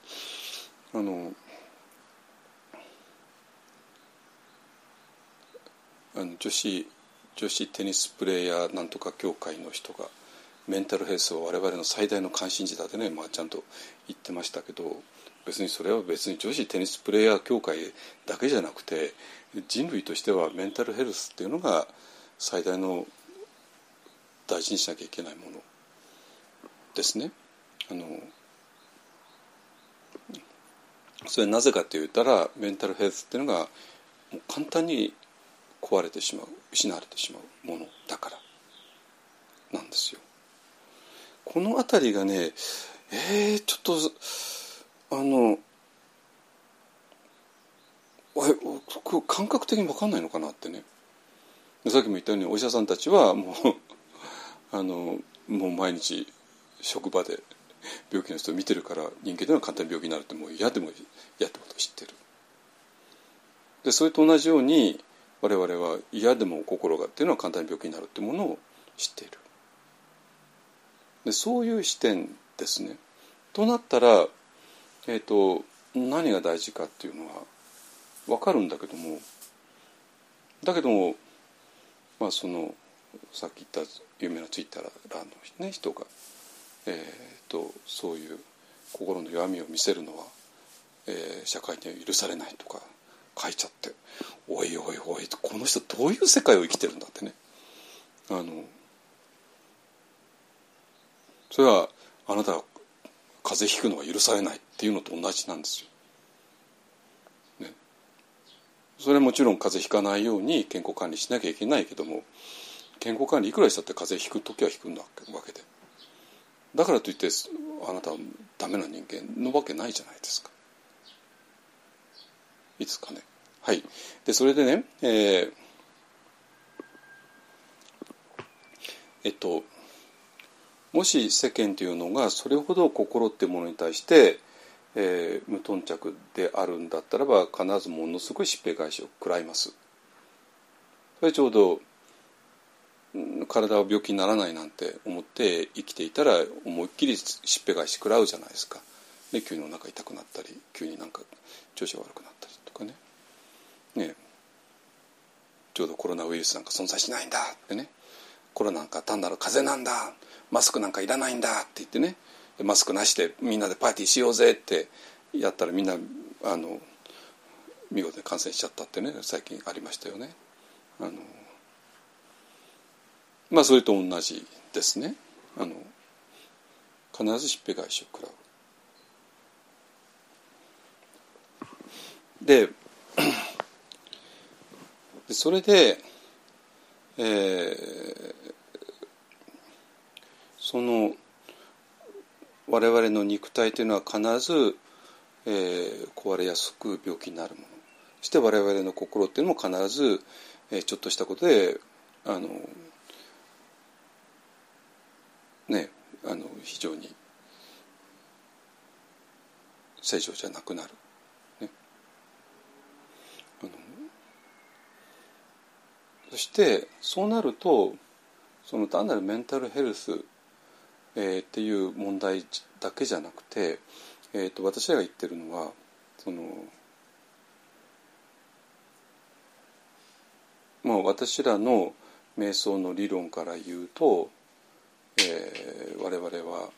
Speaker 1: あのあの女子女子テニスプレーヤーなんとか協会の人がメンタルヘルスは我々の最大の関心事だってね、まあ、ちゃんと言ってましたけど別にそれは別に女子テニスプレーヤー協会だけじゃなくて人類としてはメンタルヘルスっていうのが最大の大事にしなきゃいけないものですね。あのそれなぜかって言ったらメンタルヘルスっていうのがもう簡単に壊れてしまう失われてしまうものだからなんですよ。この辺りがねえー、ちょっとあの感覚的に分かんないのかなってねさっきも言ったようにお医者さんたちはもう あのもう毎日職場で病気の人を見てるから人間では簡単に病気になるってもう嫌でも嫌ってことを知ってる。でそれと同じように我々は嫌でも心がっていうのは簡単に病気になるってものを知っているでそういう視点ですねとなったら、えーと、何が大事かっていうのは分かるんだけどもだけどもまあそのさっき言った有名なツイッターの、ね、人が、えーと、そういう心の弱みを見せるのは、えー、社会には許されないとか書いちゃっておいおいおいこの人どういう世界を生きてるんだってね。あのそれはあなたが風邪ひくのは許されないっていうのと同じなんですよ。ね、それはもちろん風邪ひかないように健康管理しなきゃいけないけども健康管理いくらしたって風邪ひく時はひくんだわけで。だからといってあなたはダメな人間のわけないじゃないですか。いつかね。はい。で、それでね、えー、えっと、もし世間というのがそれほど心っていうものに対して、えー、無頓着であるんだったらば必ずものすごい疾病返しを食らいます。それちょうど体は病気にならないなんて思って生きていたら思いっきり疾病返し食らうじゃないですか。で急にお腹痛くなったり急になんか調子が悪くなったりとかね。ね。ちょうどコロナウイルスなんか存在しないんだってね。コロナなんか単なる風邪なんだ。マスクなんかいらないんだって言ってね。マスクなしでみんなでパーティーしようぜってやったらみんなあの見事に感染しちゃったってね最近ありましたよね。あのまあそれと同じですね。あの必ずしっぺ返しを食らう。でそれで、えー、その我々の肉体というのは必ず、えー、壊れやすく病気になるものそして我々の心っていうのも必ず、えー、ちょっとしたことであのねあの非常に正常じゃなくなる。そしてそうなるとその単なるメンタルヘルス、えー、っていう問題だけじゃなくて、えーと、私らが言ってるのはそのまあ私らの瞑想の理論から言うと、えー、我々は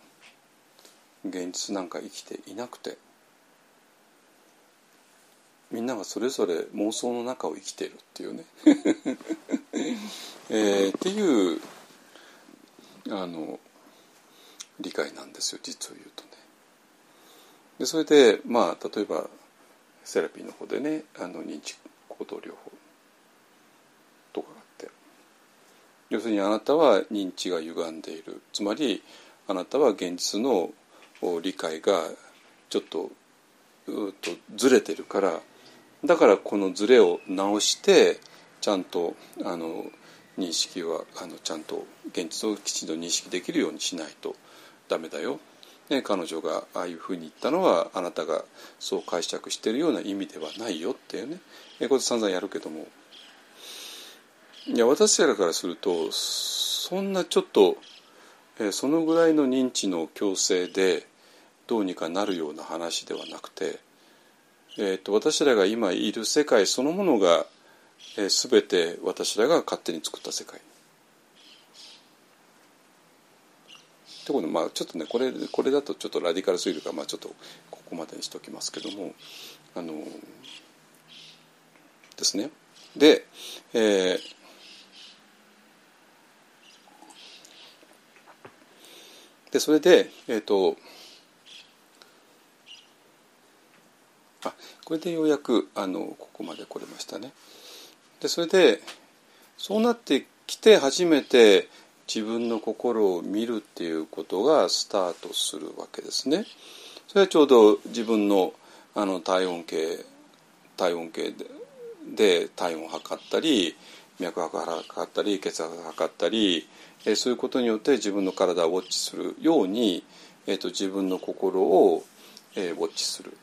Speaker 1: 現実なんか生きていなくてみんながそれぞれ妄想の中を生きているっていうね、えー、っていうあの理解なんですよ実を言うとね。でそれでまあ例えばセラピーの方でねあの認知行動療法とかがあって要するにあなたは認知が歪んでいる。つまりあなたは現実の理解がちょっとうとずれてるから。だからこのズレを直してちゃんとあの認識はあのちゃんと現実をきちんと認識できるようにしないと。ダメだよ。ね、彼女がああいうふうに言ったのはあなたがそう解釈しているような意味ではないよっていうね。これ散々やるけども。いや私らからするとそんなちょっと、えそのぐらいの認知の強制でどうにかなるような話ではなくてえーと、私らが今いる世界そのものが、えー、全て私らが勝手に作った世界。ってことまあちょっとねこれこれだとちょっとラディカルすぎるから、まあ、ちょっとここまでにしておきますけどもあのですね。で、えーでそれで、えーとあこれでようやくあのここまで来れましたね。でそれでそうなってきて初めて自分の心を見るっていうことがスタートするわけですね。それはちょうど自分のあの体温計体温計でで体温を測ったり脈拍を測ったり血圧を測ったり、えそういうことによって自分の体をウォッチするように、えーと、自分の心を、えー、ウォッチする。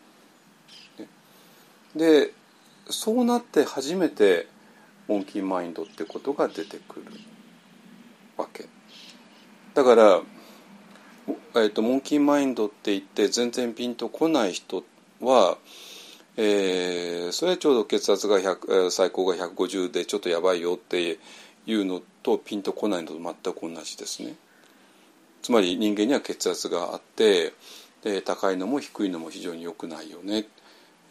Speaker 1: でそうなって初めてモンキーマインドってことが出てくるわけだから、えーと、モンキーマインドって言って全然ピンとこない人は、えー、それはちょうど血圧が100最高が150でちょっとやばいよっていうのとピンとこないのと全く同じですね。つまり人間には血圧があってで高いのも低いのも非常に良くないよね。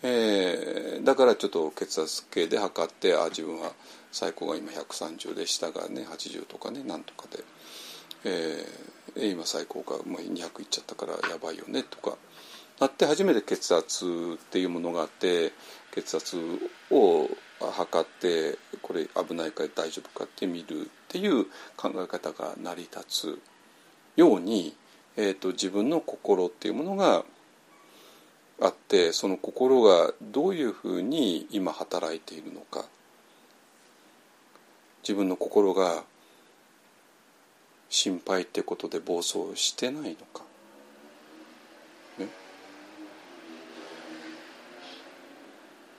Speaker 1: えー、だからちょっと血圧計で測ってあ自分は最高が今130で下がね80とかねなんとかで、えー、今最高がもう200いっちゃったからやばいよねとか。なって初めて血圧っていうものがあって血圧を測ってこれ危ないか大丈夫かって見るっていう考え方が成り立つように、えーと自分の心っていうものがあってその心がどういうふうに今働いているのか自分の心が心配ってことで暴走してないのか、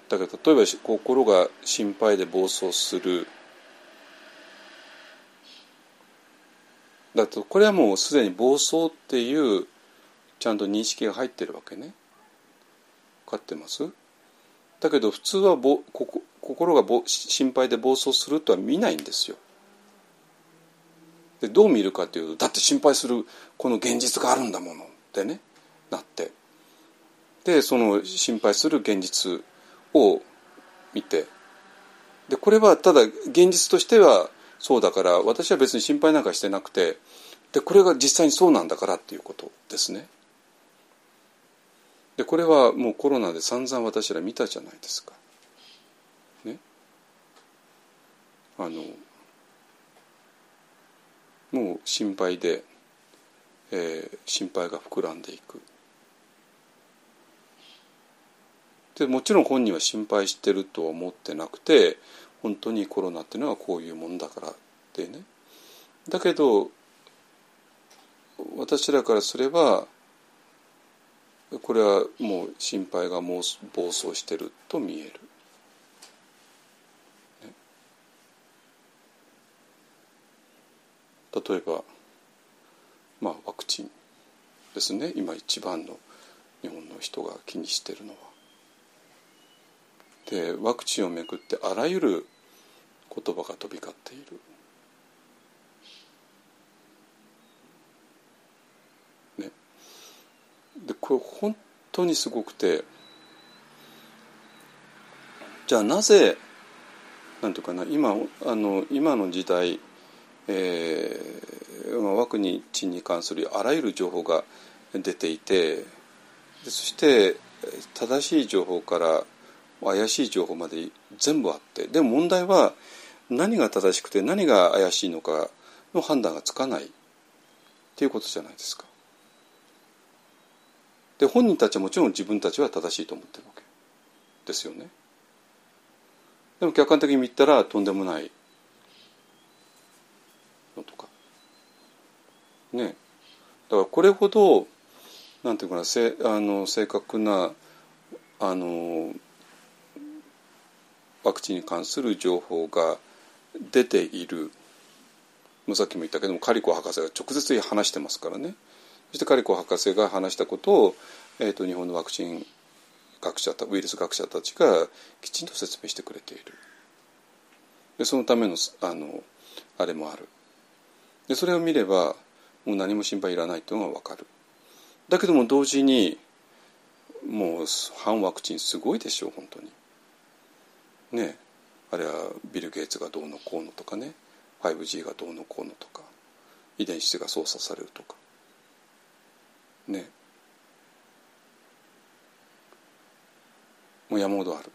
Speaker 1: だけど例えば心が心配で暴走する。だとこれはもうすでに暴走っていうちゃんと認識が入ってるわけね。分かってます？だけど普通はぼ心がぼ心配で暴走するとは見ないんですよ。でどう見るかというとだって心配するこの現実があるんだもの。ってね。なって。でその心配する現実を見てでこれはただ現実としてはそうだから私は別に心配なんかしてなくてでこれが実際にそうなんだからっていうことですね。でこれはもうコロナで散々私ら見たじゃないですか。ね。あのもう心配で、えー、心配が膨らんでいく。でもちろん本人は心配してるとは思ってなくて本当にコロナっていうのはこういうもんだからってね。だけど私らからすればこれはもう心配がもう暴走してると見える。例えば、まあ、ワクチンですね今一番の日本の人が気にしてるのは。でワクチンをめぐってあらゆる言葉が飛び交っている。ね、でこれ本当にすごくてじゃあなぜなんていうかな今あの今の時代、えーまあ、ワクチンに関するあらゆる情報が出ていてそして正しい情報から怪しい情報まで全部あってでも問題は何が正しくて何が怪しいのかの判断がつかない。っていうことじゃないですか。で本人たちはもちろん自分たちは正しいと思ってるわけ。ですよね。でも客観的に見たらとんでもない。のとか。ね。だからこれほどなんていうかなせあの正確なあのワクチンに関する情報が出ている。さっきも言ったけどもカリコ博士が直接話してますからね。そしてカリコ博士が話したことを、えーと、日本のワクチン学者ウイルス学者たちがきちんと説明してくれている。でそのためのあのあれもある。でそれを見ればもう何も心配いらないというのが分かる。だけども同時にもう反ワクチンすごいでしょう本当に。ねあれはビル・ゲイツがどうのこうのとかね 5G がどうのこうのとか遺伝子が操作されるとか。ね。もう山ほどある。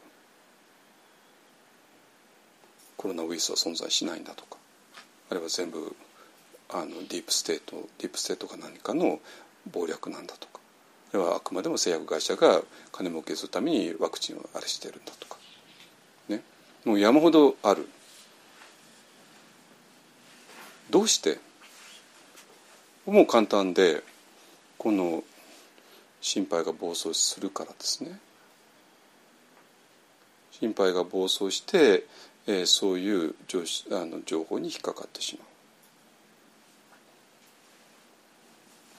Speaker 1: コロナウイルスは存在しないんだとか。あれは全部あのディープステートディープステートが何かの謀略なんだとか。あれはあくまでも製薬会社が金儲けするためにワクチンをあれしてるんだとか。もう山ほどある。どうして？もう簡単でこの心配が暴走するからですね。心配が暴走して、えー、そういう情あの情報に引っかかってしまう。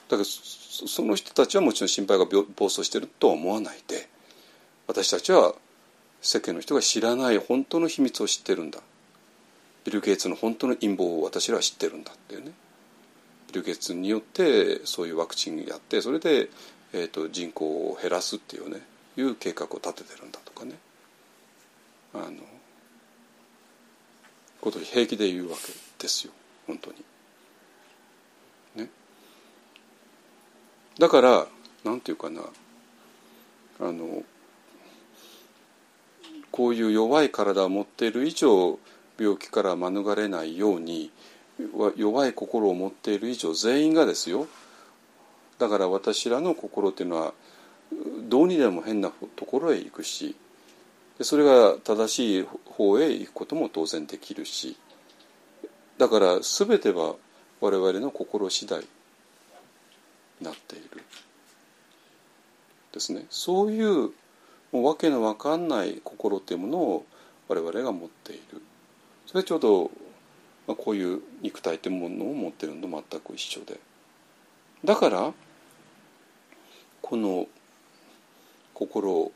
Speaker 1: だからその人たちはもちろん心配が暴走してるとは思わないで私たちは世間の人が知らない本当の秘密を知ってるんだ。ビル・ゲイツの本当の陰謀を私らは知ってるんだっていうね。ビル・ゲイツによってそういうワクチンやってそれで、えーと、人口を減らすっていうねいう計画を立ててるんだとかね。あのことを平気で言うわけですよ。本当に。ね、だからなんていうかな。あのこういう弱い体を持っている以上病気から免れないように弱い心を持っている以上全員がですよ。だから私らの心っていうのはどうにでも変なところへ行くしそれが正しい方へ行くことも当然できるしだから全ては我々の心次第になっている。ですね。そういうもう訳の分かんない心っていうものを我々が持っている。それちょうど、まあ、こういう肉体っていうものを持っているのと全く一緒で。だからこの心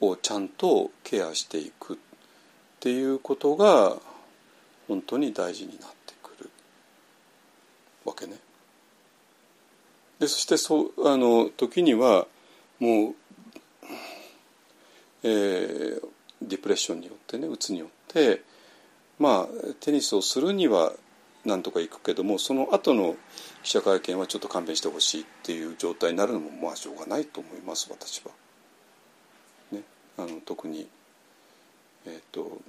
Speaker 1: をちゃんとケアしていくっていうことが本当に大事になってくる。わけね。でそしてそうあの時にはもうえー、ディプレッションによってねうつによってまあテニスをするにはなんとか行くけどもその後の記者会見はちょっと勘弁してほしいっていう状態になるのもまあしょうがないと思います私は。ね、あの特に、えーと、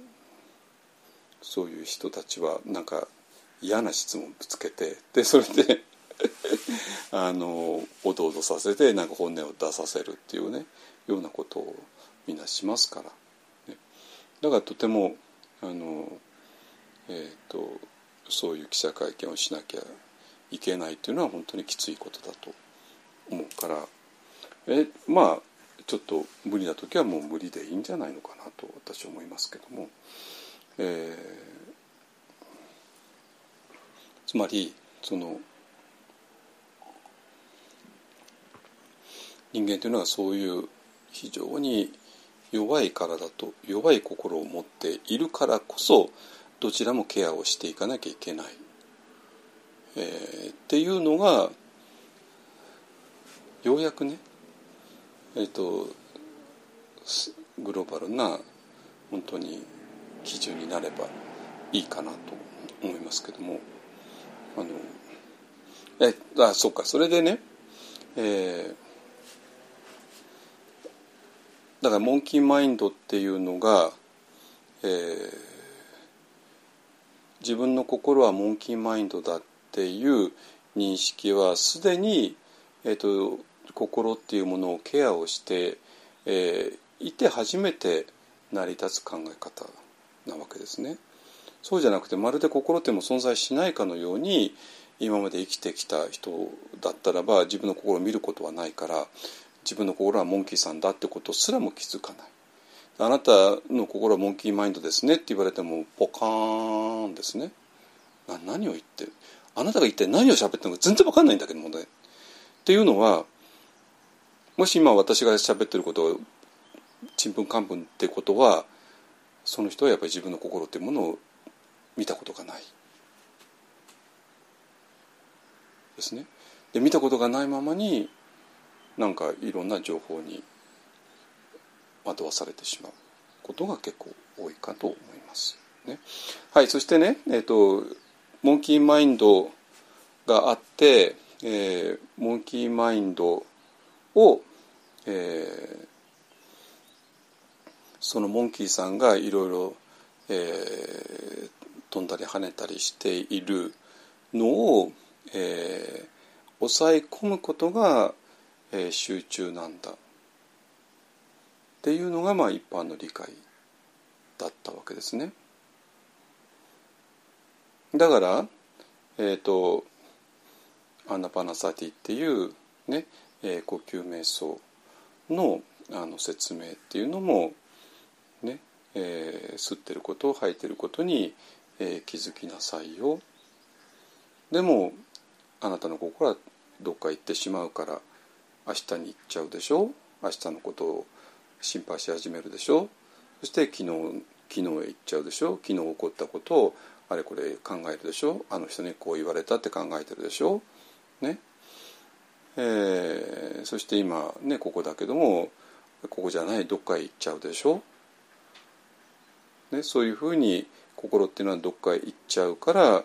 Speaker 1: そういう人たちはなんか嫌な質問ぶつけてでそれで あのおどおどさせてなんか本音を出させるっていうねようなことをみんなしますから、ね、だからとてもあの、えーと、そういう記者会見をしなきゃいけないというのは本当にきついことだと思うから。えまあちょっと無理な時はもう無理でいいんじゃないのかなと私は思いますけども、えー、つまりその人間というのはそういう非常に弱い体と弱い心を持っているからこそどちらもケアをしていかなきゃいけない、えー、っていうのがようやくねえっ、ー、とグローバルな本当に基準になればいいかなと思いますけども。あのえあそうかそれでね、えー、だからモンキーマインドっていうのが、えー、自分の心はモンキーマインドだっていう認識はすでに、えーと、心っていうものをケアをして、えー、いて初めて成り立つ考え方なわけですね。そうじゃなくてまるで心っても存在しないかのように今まで生きてきた人だったらば自分の心を見ることはないから自分の心はモンキーさんだってことすらも気づかない。あなたの心はモンキーマインドですねって言われてもポカーンですね。何を言って？あなたが一体何を喋ってるのか全然分かんないんだけどもね。っていうのはもし今私が喋ってることちんぷんかんぷんってことはその人はやっぱり自分の心っていうものを見たことがない。ですね。で見たことがないままになんかいろんな情報に惑わされてしまうことが結構多いかと思います。ね、はいそしてね、えーと、モンキーマインドがあって、えー、モンキーマインドを、えー、そのモンキーさんがいろいろ、えー、飛んだり跳ねたりしているのを、えー、抑え込むことがえー、集中なんだっていうのがまあ一般の理解だったわけですね。だから、えーと、アナパナサティっていうね、えー、呼吸瞑想のあの説明っていうのもね、えー、吸ってることを吐いてることに、えー、気づきなさいよ。でもあなたの心はどっか行ってしまうから明日に行っちゃうでしょ？明日のことを心配し始めるでしょ？そして昨日昨日へ行っちゃうでしょ？昨日起こったことをあれこれ考えるでしょ？あの人にこう言われたって考えてるでしょ？ね？えー、そして今ねここだけどもここじゃないどっかへ行っちゃうでしょ、ね、そういうふうに心っていうのはどっかへ行っちゃうから、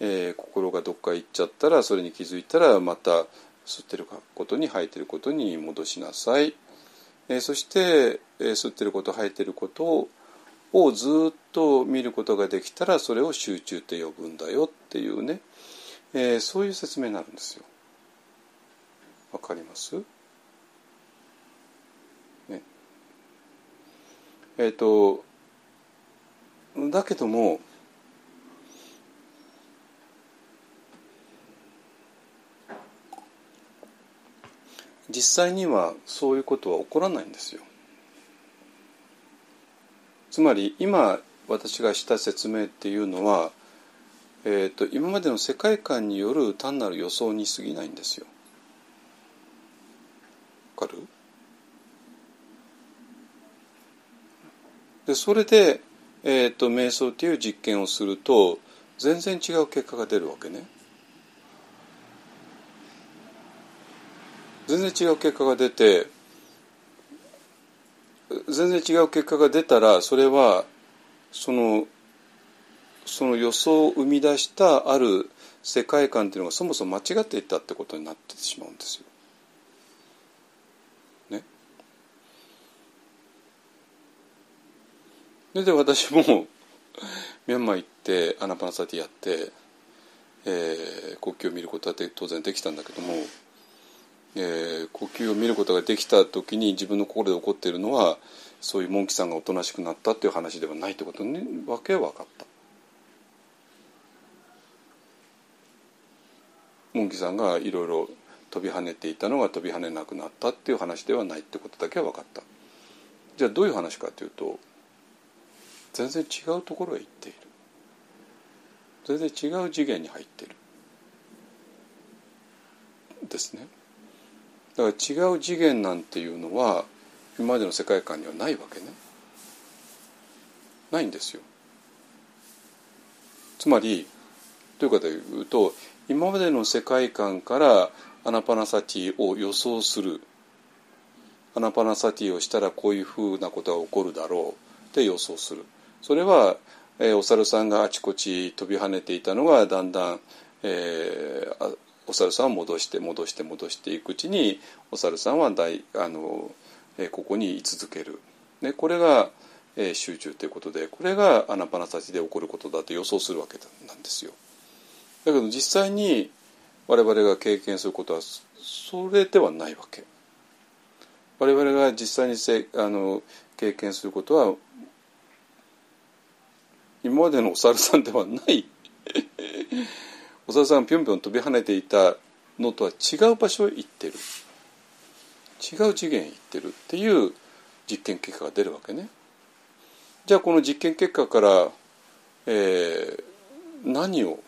Speaker 1: えー、心がどっかへ行っちゃったらそれに気づいたらまた吸ってることに吐いてることに戻しなさい、えー、そして、えー、吸ってること吐いてることをずっと見ることができたらそれを集中って呼ぶんだよっていうね、えー、そういう説明になるんですよ。わかります？ね。えっ、ー、とだけども実際にはそういうことは起こらないんですよ。つまり今私がした説明っていうのは、えーと、今までの世界観による単なる予想に過ぎないんですよ。わかる？でそれで、えーと瞑想っていう実験をすると全然違う結果が出るわけね。全然違う結果が出て全然違う結果が出たらそれはそのその予想を生み出したある世界観っていうのがそもそも間違っていたってことになってしまうんですよ。ね。それで私もミャンマー行ってアナパナサティやって、えー、国旗を見ることは当然できたんだけどもえー、呼吸を見ることができた時に自分の心で起こっているのはそういうモンキさんがおとなしくなったっていう話ではないってことにわけは分かった。モンキさんがいろいろ飛び跳ねていたのが飛び跳ねなくなったっていう話ではないってことだけは分かった。じゃあどういう話かというと全然違うところへ行っている全然違う次元に入っているですねだから違う次元なんていうのは今までの世界観にはないわけね。ないんですよ。つまりというかで言うと今までの世界観からアナパナサティを予想する。アナパナサティをしたらこういうふうなことが起こるだろう。って予想する。それは、えー、お猿さんがあちこち飛び跳ねていたのがだんだん、えー、お猿さんを戻して戻して戻していくうちにお猿さんは大あの、え、ここに居続ける、ね、これが、え、集中ということでこれがアナパナサティで起こることだと予想するわけなんですよ。だけど実際に我々が経験することはそれではないわけ。我々が実際にせあの経験することは今までのお猿さんではないお猿さんがぴょんぴょん飛び跳ねていたのとは違う場所へ行ってる違う次元へ行ってるっていう実験結果が出るわけね。じゃあこの実験結果から、えー、何を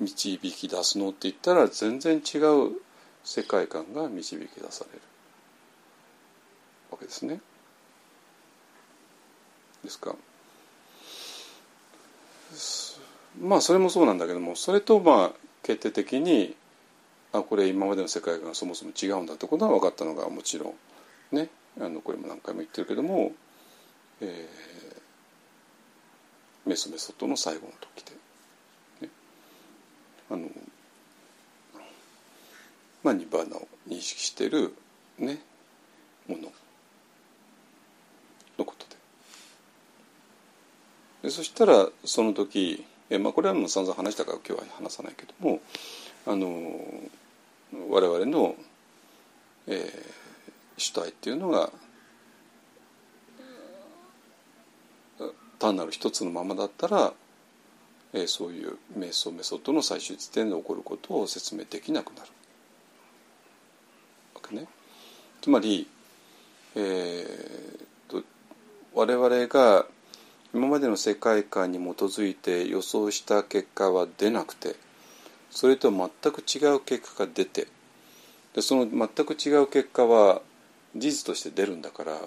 Speaker 1: 導き出すのって言ったら全然違う世界観が導き出されるわけですね。ですか。まあそれもそうなんだけどもそれとまあ決定的にあこれ今までの世界がそもそも違うんだってことが分かったのがもちろんね。あのこれも何回も言ってるけども、えー、メソメソッドの最後の時で。あのまあニバーナを認識してるねもの。のことで。でそしたらその時え、まあ、これはもう散々話したから今日は話さないけどもあの我々の、えー、主体っていうのが単なる一つのままだったらえー、そういう瞑想メソッドの最終地点で起こることを説明できなくなるわけね。つまり、えーと、我々が今までの世界観に基づいて予想した結果は出なくてそれと全く違う結果が出てでその全く違う結果は事実として出るんだから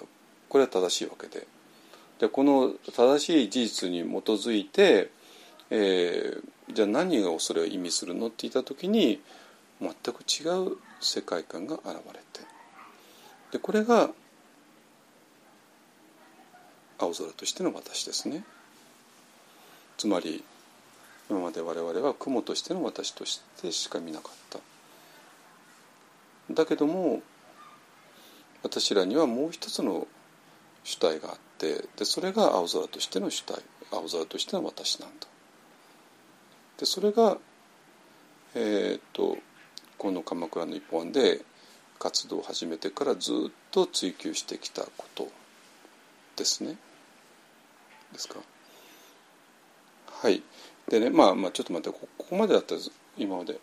Speaker 1: これは正しいわけで。でこの正しい事実に基づいてえー、じゃあ何がそれを意味するのって言った時に全く違う世界観が現れて。でこれが青空としての私ですね。つまり今まで我々は雲としての私としてしか見なかった。だけども私らにはもう一つの主体があってでそれが青空としての主体。青空としての私なんだ。でそれが、えーと、この「鎌倉の一本」で活動を始めてからずっと追求してきたことですね。ですか？はい。でねまあまあちょっと待ってここまでだったら今まで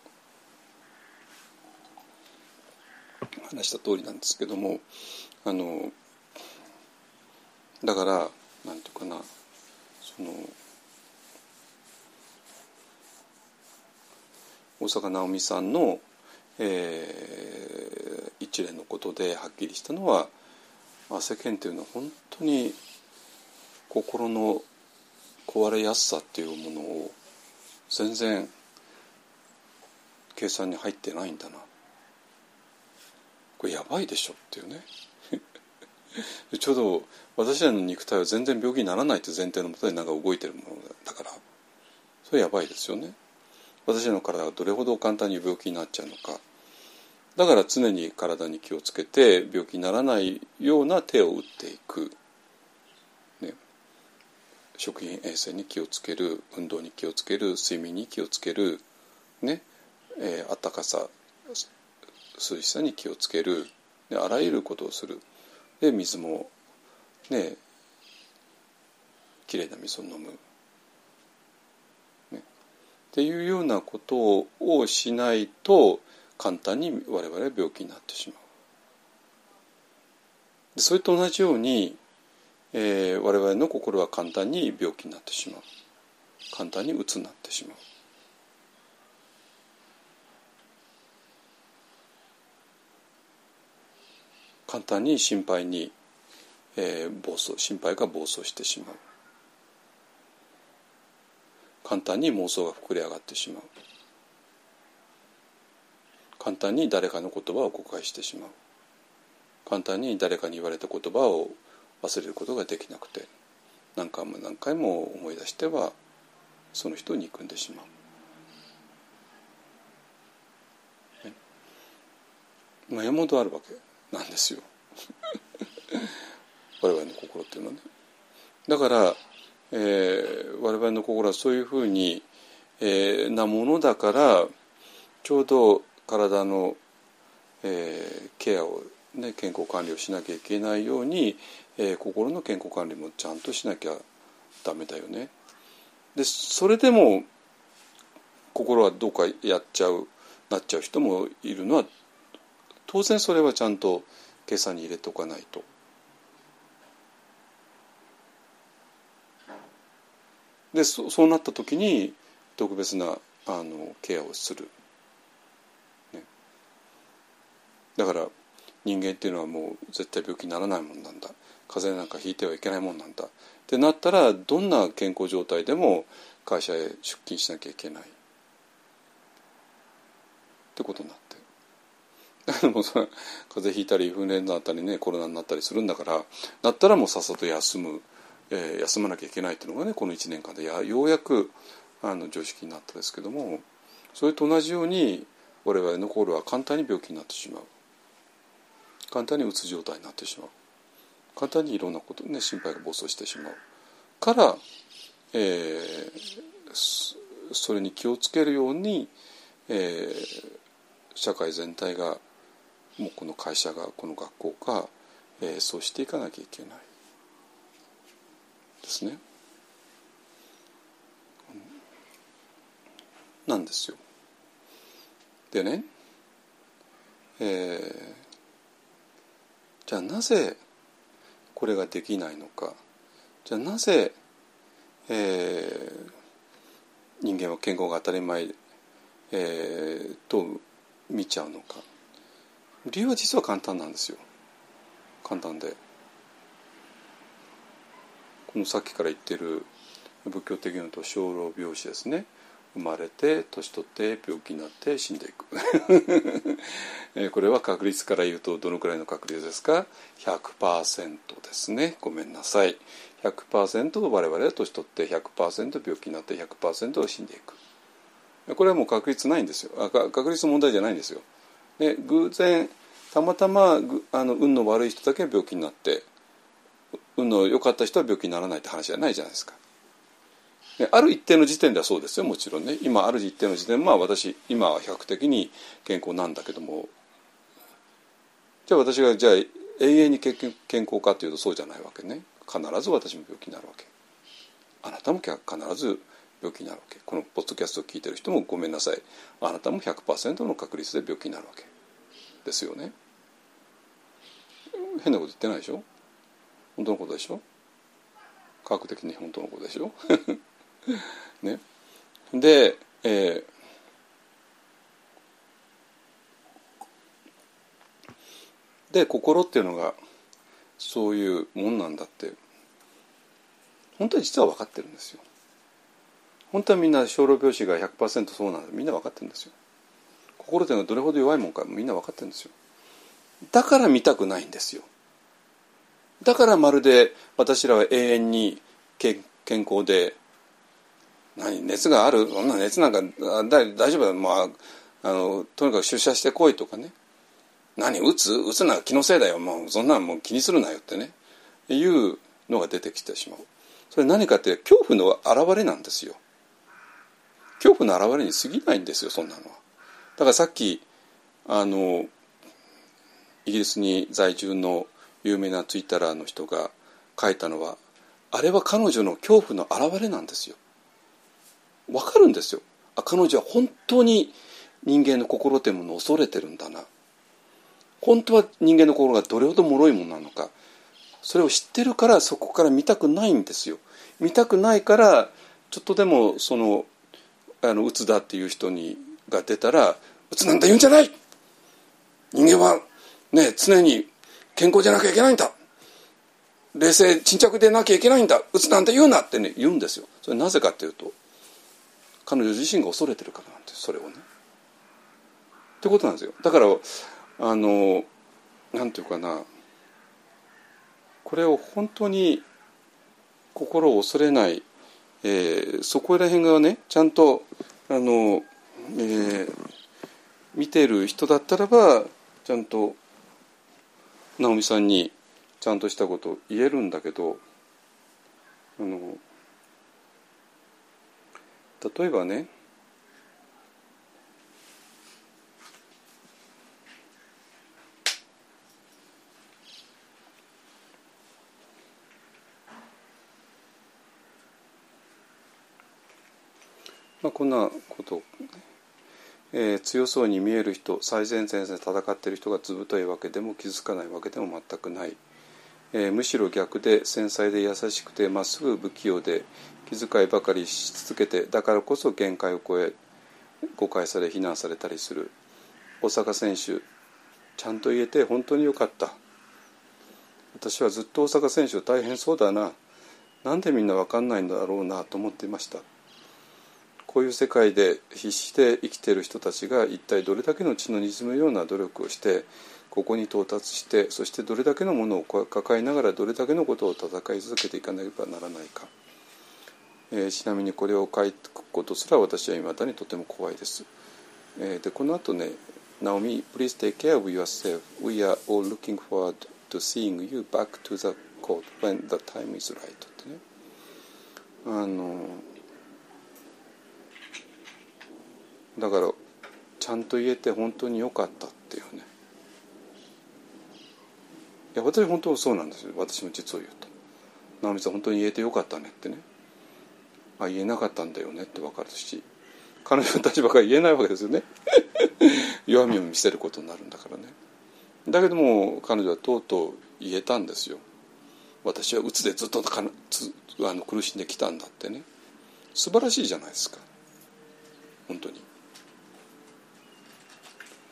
Speaker 1: 話した通りなんですけどもあのだからなんていうかなその大坂なおみさんの、えー、一連のことではっきりしたのは世間っていうのは本当に心の壊れやすさっていうものを全然計算に入ってないんだな。これやばいでしょっていうね。ちょうど私らの肉体は全然病気にならないって前提のもとでなんか動いてるものだから。それやばいですよね。私の体がどれほど簡単に病気になっちゃうのか。だから常に体に気をつけて病気にならないような手を打っていく、食品衛生に気をつける運動に気をつける睡眠に気をつける、ねえー、暖かさ涼しさに気をつける、ね、あらゆることをする。で水もねきれいな水を飲む。ね。っていうようなことをしないと簡単に我々は病気になってしまう。でそれと同じように、えー、我々の心は簡単に病気になってしまう。簡単に鬱つになってしまう。簡単に心配に、えー、暴走心配が暴走してしまう。簡単に妄想が膨れ上がってしまう。簡単に誰かの言葉を誤解してしまう。簡単に誰かに言われた言葉を忘れることができなくて何回も何回も思い出してはその人を憎んでしまう。ね、まあ、山ほどあるわけなんですよ 我々の心っていうのはね。だから、えー、我々の心はそういうふうに、えー、なものだからちょうど体の、えー、ケアを、ね、健康管理をしなきゃいけないように、えー、心の健康管理もちゃんとしなきゃダメだよね。でそれでも心はどうかやっちゃうなっちゃう人もいるのは当然それはちゃんと計算に入れておかないと。でそそうなった時に特別なあのケアをする、ね、だから人間っていうのはもう絶対病気にならないもんなんだ風邪なんかひいてはいけないもんなんだ。ってなったらどんな健康状態でも会社へ出勤しなきゃいけない。ってことになって。でもそ風邪ひいたりインフルエンザになったりねコロナになったりするんだからだったらもうさっさと休む、えー、休まなきゃいけないっていうのがねこの1年間でやようやくあの常識になったですけどもそれと同じように我々の心は簡単に病気になってしまう。簡単にうつ状態になってしまう。簡単にいろんなことね心配が暴走してしまうから、えー、それに気をつけるように、えー、社会全体がもうこの会社がこの学校が、えー、そうしていかなきゃいけないですね。なんですよ。でね、えー、じゃあなぜこれができないのか。じゃあなぜ、えー、人間は健康が当たり前、えー、と見ちゃうのか。理由は実は簡単なんですよ。簡単で。このさっきから言ってる仏教的にと小老病死ですね。生まれて年取って病気になって死んでいく。これは確率から言うとどのくらいの確率ですか？100%ですね。ごめんなさい。100%我々は年取って100%病気になって100%死んでいく。これはもう確率ないんですよ。あ確率の問題じゃないんですよ。で偶然たまたまあの運の悪い人だけ病気になって運の良かった人は病気にならないって話じゃないじゃないですか。ある一定の時点ではそうですよもちろんね。今ある一定の時点まあ私今は比較的に健康なんだけども。じゃあ私がじゃあ永遠に健康かというとそうじゃないわけね。必ず私も病気になるわけ。あなたも必ず病気になるわけ。このポッドキャストを聞いてる人もごめんなさい。あなたも100%の確率で病気になるわけ。ですよね。変なこと言ってないでしょ？本当のことでしょ？科学的に本当のことでしょ？ね、で、えー、で心っていうのがそういうもんなんだって本当に実は分かってるんですよ。本当はみんな小老病死が100%そうなんだみんな分かってるんですよ。心っていうのはどれほど弱いもんかみんな分かってるんですよ。だから見たくないんですよ。だからまるで私らは永遠に健康で何熱がある？そんな熱なんか大丈夫だ、まあ、あのとにかく出社してこいとかね。何打つ？打つのは気のせいだよ。もうそんなのもう気にするなよってね。いうのが出てきてしまう。それ何かって恐怖の表れなんですよ。恐怖の表れに過ぎないんですよそんなのは。だからさっきあのイギリスに在住の有名なツイッターの人が書いたのはあれは彼女の恐怖の表れなんですよ。分かるんですよ。あ彼女は本当に人間の心というものを恐れてるんだな。本当は人間の心がどれほど脆いものなのか。それを知ってるからそこから見たくないんですよ。見たくないからちょっとでもそのあの鬱だっていう人にが出たら鬱なんだ言うんじゃない！人間はね常に健康じゃなきゃいけないんだ。冷静沈着でなきゃいけないんだ。うつなんて言うなってね言うんですよ。それなぜかっていうと彼女自身が恐れてるからなんですそれをね。ってことなんですよ。だからあのなんていうかな。これを本当に心を恐れない、えー、そこら辺がねちゃんとあの、えー、見てる人だったらばちゃんと直美さんにちゃんとしたことを言えるんだけどあの例えばねまあ、こんなことえー、強そうに見える人最前線で戦っている人が図太いわけでも気づかないわけでも全くない、えー、むしろ逆で繊細で優しくてまっすぐ不器用で気遣いばかりし続けてだからこそ限界を超え誤解され非難されたりする。大阪選手ちゃんと言えて本当によかった。私はずっと大阪選手大変そうだな。なんでみんな分かんないんだろうなと思っていました。こういう世界で必死で生きている人たちが一体どれだけの血のにじむような努力をしてここに到達してそしてどれだけのものを抱えながらどれだけのことを戦い続けていかなければならないか、えー、ちなみにこれを書くことすら私は未だにとても怖いです、えー、でこの後ね「Naomi, please take care of yourself. We are all looking forward to seeing you back to the court when the time is right」ってね。あのだからちゃんと言えて本当に良かったっていうね。いや私本当そうなんですよ。私も実を言うと。直美さん本当に言えてよかったねってね。あ言えなかったんだよねって分かるし。彼女の立場から言えないわけですよね。弱みを見せることになるんだからね。だけども彼女はとうとう言えたんですよ。私はうつでずっとかつあの苦しんできたんだってね。素晴らしいじゃないですか。本当に。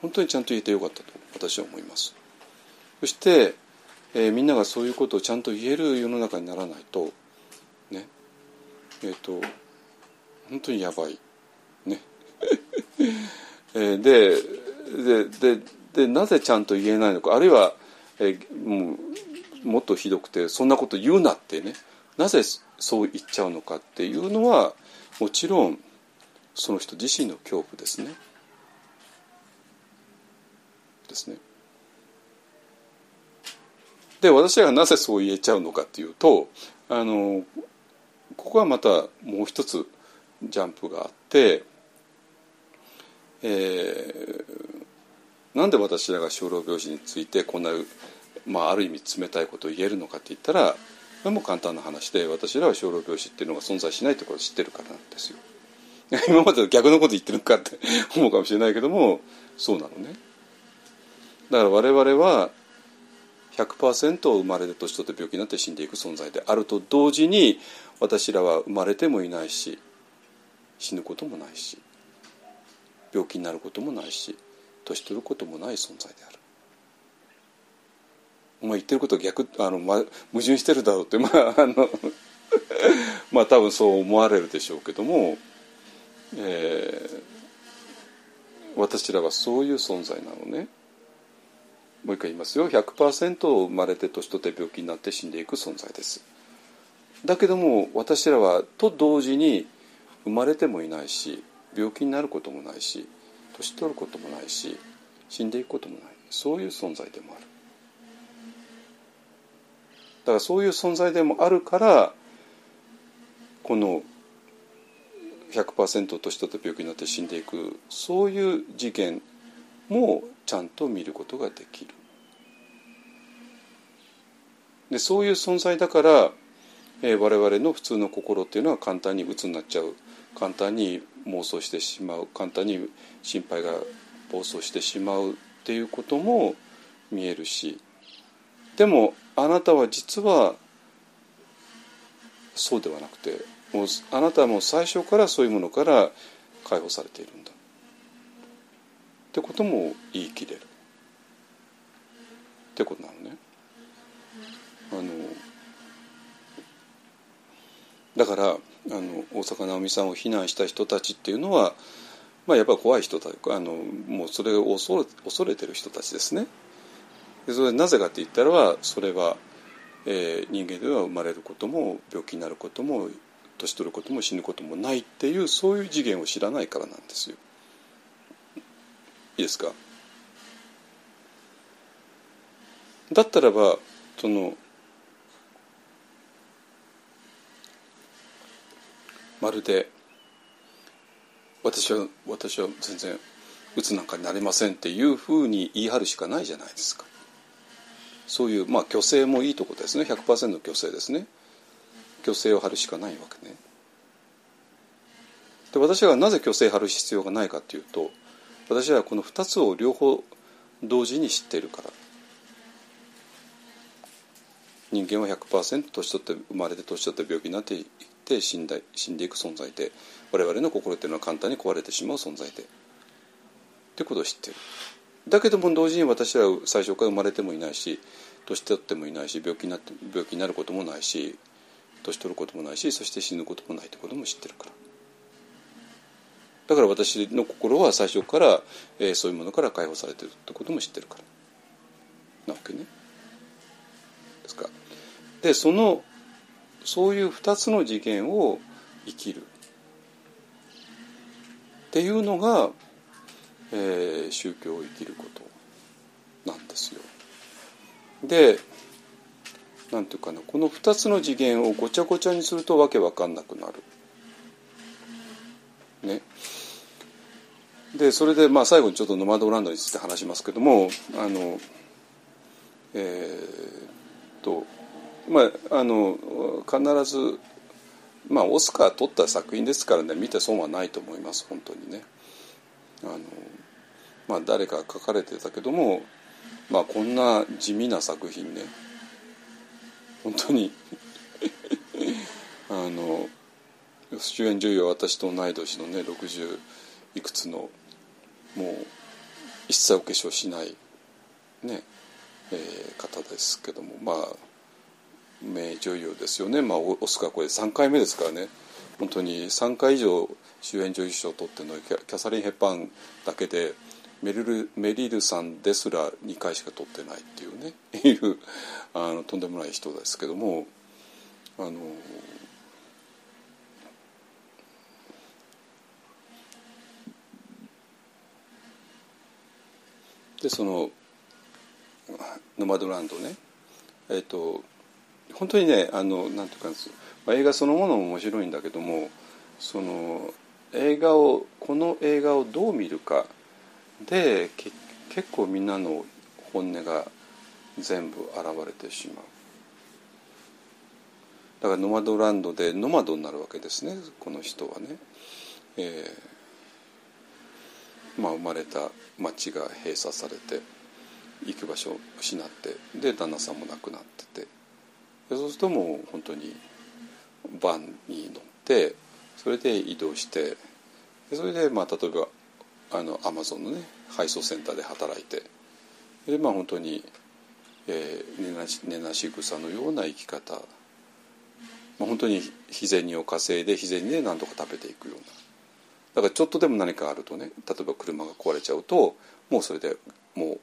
Speaker 1: 本当にちゃんと言えてよかったと私は思います。そして、えー、みんながそういうことをちゃんと言える世の中にならないとね。えっ、ー、と本当にやばい。ね。えー、ででででなぜちゃんと言えないのか。あるいは、えー、もうもっとひどくてそんなこと言うなってね。なぜそう言っちゃうのかっていうのはもちろんその人自身の恐怖ですね。ですね。で私がなぜそう言えちゃうのかっていうとあのここはまたもう一つジャンプがあって、えー、なんで私らが小老病死についてこんな、まあ、ある意味冷たいことを言えるのかって言ったらこれも簡単な話で私らは小老病死っていうのが存在しないということを知ってるからなんですよ。今まで逆のこと言ってるかって思うかもしれないけどもそうなのね。だから我々は100%生まれて年取って病気になって死んでいく存在であると同時に私らは生まれてもいないし死ぬこともないし病気になることもないし年取ることもない存在である。お前言ってること逆あの、ま、矛盾してるだろうってまああのまあ多分そう思われるでしょうけども、えー、私らはそういう存在なのね。もう一回言いますよ。100%生まれて年取って病気になって死んでいく存在です。だけども私らはと同時に生まれてもいないし病気になることもないし年取ることもないし死んでいくこともない。そういう存在でもある。だからそういう存在でもあるからこの100%年取って病気になって死んでいくそういう事件もちゃんと見ることができる。でそういう存在だから、えー、我々の普通の心っていうのは簡単に鬱になっちゃう。簡単に妄想してしまう。簡単に心配が暴走してしまうっていうことも見えるし。でもあなたは実はそうではなくてもうあなたはもう最初からそういうものから解放されているんだ。ってことも言い切れるってことなのね。あのだからあの大坂なおみさんを非難した人たちっていうのは、まあ、やっぱり怖い人たちあのもうそれを恐れ恐れてる人たちですね。でそれなぜかって言ったらそれは、えー、人間では生まれることも病気になることも年取ることも死ぬこともないっていうそういう次元を知らないからなんですよ。いいですか？だったらばそのまるで私は私は全然うつなんかになれませんっていうふうに言い張るしかないじゃないですか。そういうまあ虚勢もいいとこですね。100%の虚勢ですね。虚勢を張るしかないわけね。で私はなぜ虚勢張る必要がないかっていうと私はこの2つを両方同時に知っているから。人間は100%年取って生まれて年取って病気になっていって死んだ死んでいく存在で我々の心っていうのは簡単に壊れてしまう存在で。ってことを知ってる。だけども同時に私は最初から生まれてもいないし年取ってもいないし病気になって病気になることもないし年取ることもないしそして死ぬこともないってことも知ってるから。だから私の心は最初から、えー、そういうものから解放されてるってことも知ってるからなわけね。ですか。でそのそういう2つの次元を生きるっていうのが、えー、宗教を生きることなんですよ。でなんていうかなこの2つの次元をごちゃごちゃにするとわけわかんなくなる。ね。でそれでまあ最後にちょっとノマドランドについて話しますけどもあのえー、とまああの必ずまあオスカー取った作品ですからね見て損はないと思います本当にね。あのまあ誰か書かれてたけどもまあこんな地味な作品ね本当に あの主演女優は私と同い年のね60いくつのもう一切お化粧しないね、えー、方ですけどもまあ名女優ですよね、まあ、オスカーこれ3回目ですからね。本当に3回以上主演女優賞を取ってるのキャサリン・ヘッパンだけでメリルメリルさんですら2回しか取ってないっていうね。いうあのとんでもない人ですけどもあのでそのノマドランドね。えっ、ー、と本当にねあのなんていうか、まあ、映画そのものも面白いんだけどもその映画をこの映画をどう見るか。で結構みんなの本音が全部現れてしまう。だからノマドランドでノマドになるわけですねこの人はね。えーまあ、生まれた町が閉鎖されて行く場所を失ってで旦那さんも亡くなってて。そうするともう本当にバンに乗ってそれで移動してそれでまあ例えばあのアマゾンのね配送センターで働いてでまあ本当に、えー、寝なし寝なし草のような生き方、まあ、本当に日銭を稼いで日銭で何とか食べていくような。だからちょっとでも何かあるとね例えば車が壊れちゃうともうそれでもう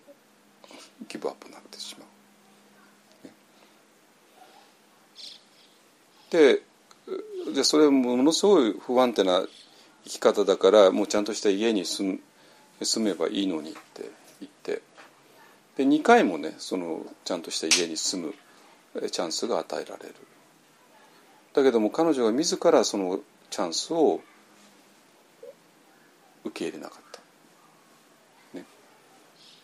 Speaker 1: ギブアップになってしまう。ででそれものすごい不安定な生き方だからもうちゃんとした家に住住めばいいのにって言ってで2回もねそのちゃんとした家に住むチャンスが与えられる。だけども彼女が自らそのチャンスを受け入れなかった、ね、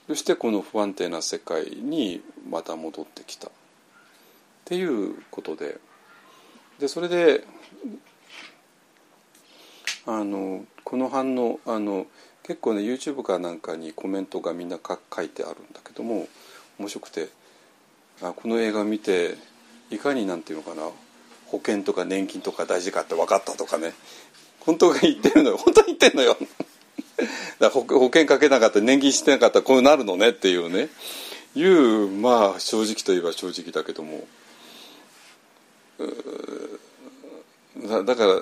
Speaker 1: そしてこの不安定な世界にまた戻ってきた。っていうことで。でそれであのこの反応あの結構ね YouTube かなんかにコメントがみんな書いてあるんだけども面白くてあこの映画見ていかになんていうのかな保険とか年金とか大事かって分かったとかね。本当が言ってるのよ。本当に言ってんのよ。だ保保険かけなかった年金してなかったらこうなるのねっていうね。いうまあ正直といえば正直だけども。だからっ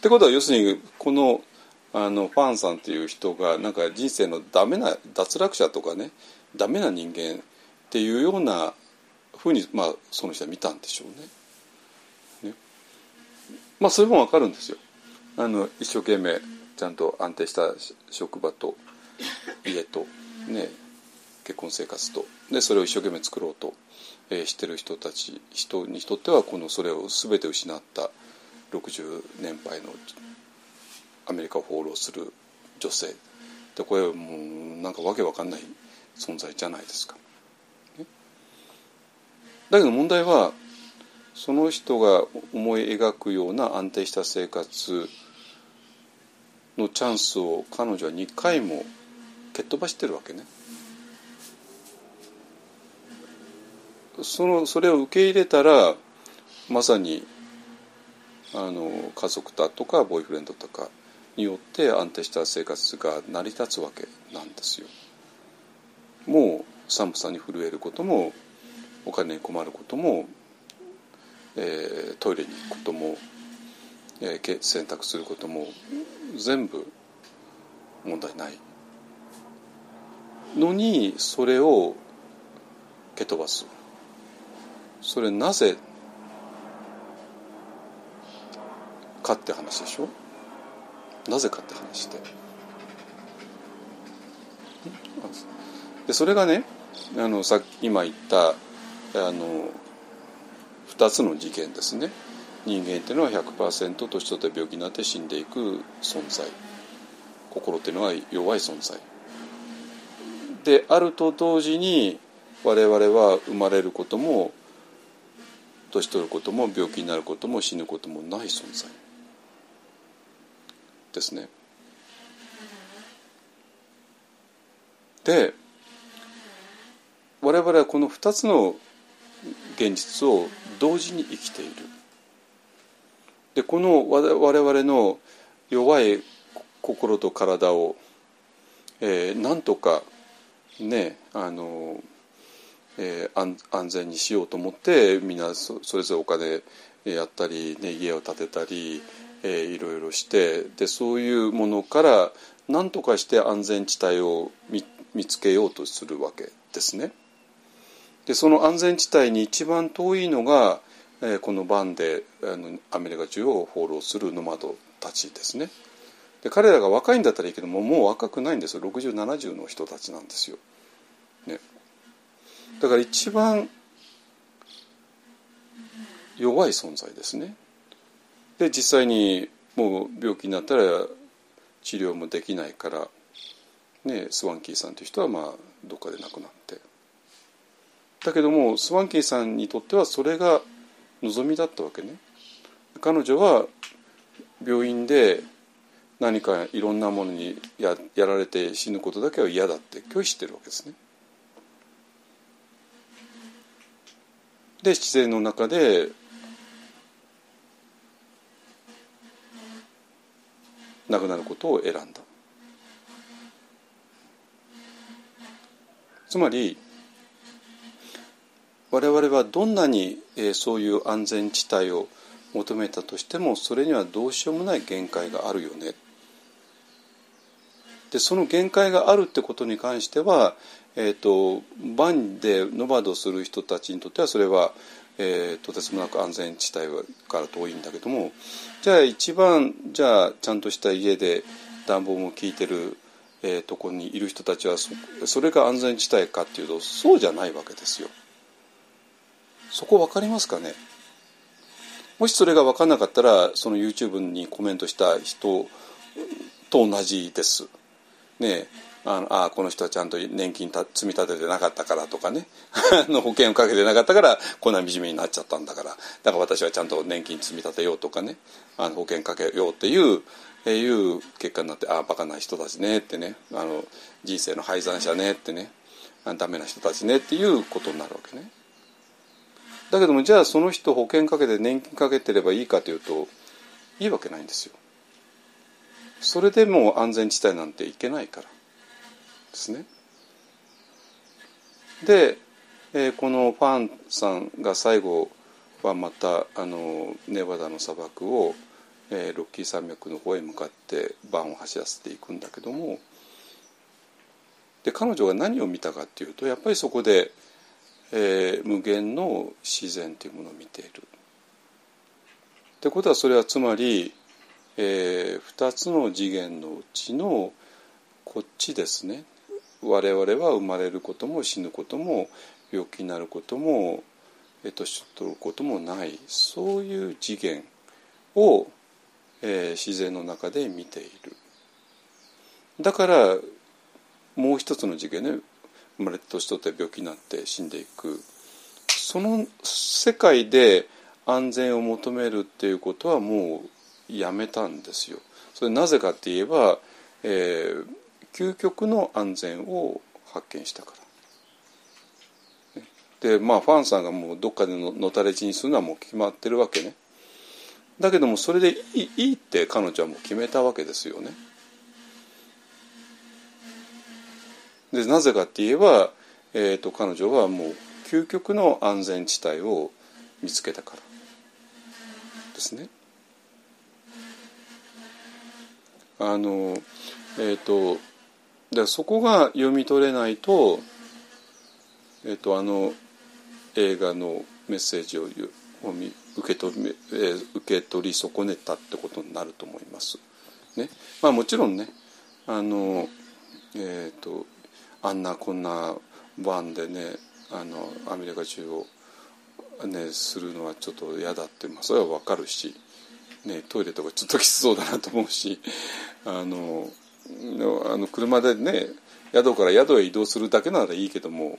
Speaker 1: てことは要するにこのあのファンさんっていう人がなんか人生のダメな脱落者とかねダメな人間っていうようなふうに、まあ、その人は見たんでしょうね。ね。まあそれもわかるんですよ。あの一生懸命。ちゃんと安定した職場と家と、ね、結婚生活と。でそれを一生懸命作ろうと、えー、してる人たち人にとってはこのそれを全て失った60年配のアメリカを放浪する女性。でこれはもうなんかわけわかんない存在じゃないですか。ね、だけど問題はその人が思い描くような安定した生活のチャンスを彼女は2回も蹴っ飛ばしてるわけね。そのそれを受け入れたらまさにあの家族だとかボーイフレンドとかによって安定した生活が成り立つわけなんですよ。もう寒さに震えることもお金に困ることも、えー、トイレに行くことも、えー、洗濯することも全部問題ないのにそれを蹴飛ばす。それなぜかって話でしょ？なぜかって話ででそれがねあのさ今言ったあの2つの事件ですね。人間っていうのは100%年取って病気になって死んでいく存在心っていうのは弱い存在であると同時に我々は生まれることも年取ることも病気になることも死ぬこともない存在ですね。で我々はこの2つの現実を同時に生きている。でこの我々の弱い心と体を、えー、なんとかねあの、えー、安全にしようと思ってみんなそれぞれお金やったり、ね、家を建てたり、えー、いろいろしてでそういうものから何とかして安全地帯を見見つけようとするわけですね。でその安全地帯に一番遠いのが、え、このバンであのアメリカ中を放浪するノマドたちですね。で彼らが若いんだったらいいけどももう若くないんですよ6070の人たちなんですよ。ね、だから一番弱い存在ですね。で実際にもう病気になったら治療もできないから、ね、スワンキーさんという人はまあどっかで亡くなってだけどもスワンキーさんにとってはそれが望みだったわけね。彼女は病院で何かいろんなものにややられて死ぬことだけは嫌だって拒否してるわけですね。で自然の中で亡くなることを選んだ。つまり我々はどんなに、え、そういう安全地帯を求めたとしてもそれにはどうしようもない限界があるよねでその限界があるってことに関しては、えーと、バンでノバドする人たちにとってはそれは、えー、とてつもなく安全地帯から遠いんだけどもじゃあ一番じゃあちゃんとした家で暖房も効いてる、えー、とこにいる人たちはそそれが安全地帯かっていうとそうじゃないわけですよ。そこ分かりますかね？もしそれが分からなかったらその YouTube にコメントした人と同じです。ねあのあこの人はちゃんと年金た積み立ててなかったからとかね。の保険をかけてなかったからこんな惨めになっちゃったんだから。だから私はちゃんと年金積み立てようとかね。あの保険かけようっていう、えいう結果になってああバカな人たちねってね。あの人生の敗残者ねってね。ダメな人たちねっていうことになるわけね。だけどもじゃあその人保険かけて年金かけてればいいかというといいわけないんですよ。それでも安全地帯なんていけないからですね。で、えー、このファンさんが最後はまたあのネバダの砂漠を、えーロッキー山脈の方へ向かってバンを走らせていくんだけどもで彼女が何を見たかっていうとやっぱりそこで、えー無限の自然というものを見ている。ってことはそれはつまり、え2つの次元のうちのこっちですね。我々は生まれることも死ぬことも病気になることもえっ年取ることもない。そういう次元を、えー自然の中で見ている。だからもう一つの次元ね。生まれて年取って病気になって死んでいくその世界で安全を求めるっていうことはもうやめたんですよ。それなぜかって言えば、えー究極の安全を発見したから。でまあファンさんがもうどっかでののたれ死にするのはもう決まってるわけね。だけどもそれでいいって彼女はもう決めたわけですよね。でなぜかって言えば、えー、と彼女はもう究極の安全地帯を見つけたからですね。あのえっ、とでそこが読み取れないと,、えー、とあの映画のメッセージをゆをみ受け取り、えー受け取り損ねたってことになると思います。ねまあ、もちろんねあの、えー、とあんなこんなバンでねあのアメリカ中を、ね、するのはちょっと嫌だって、まあ、それは分かるし、ね、トイレとかちょっときつそうだなと思うしあのあの車でね宿から宿へ移動するだけならいいけども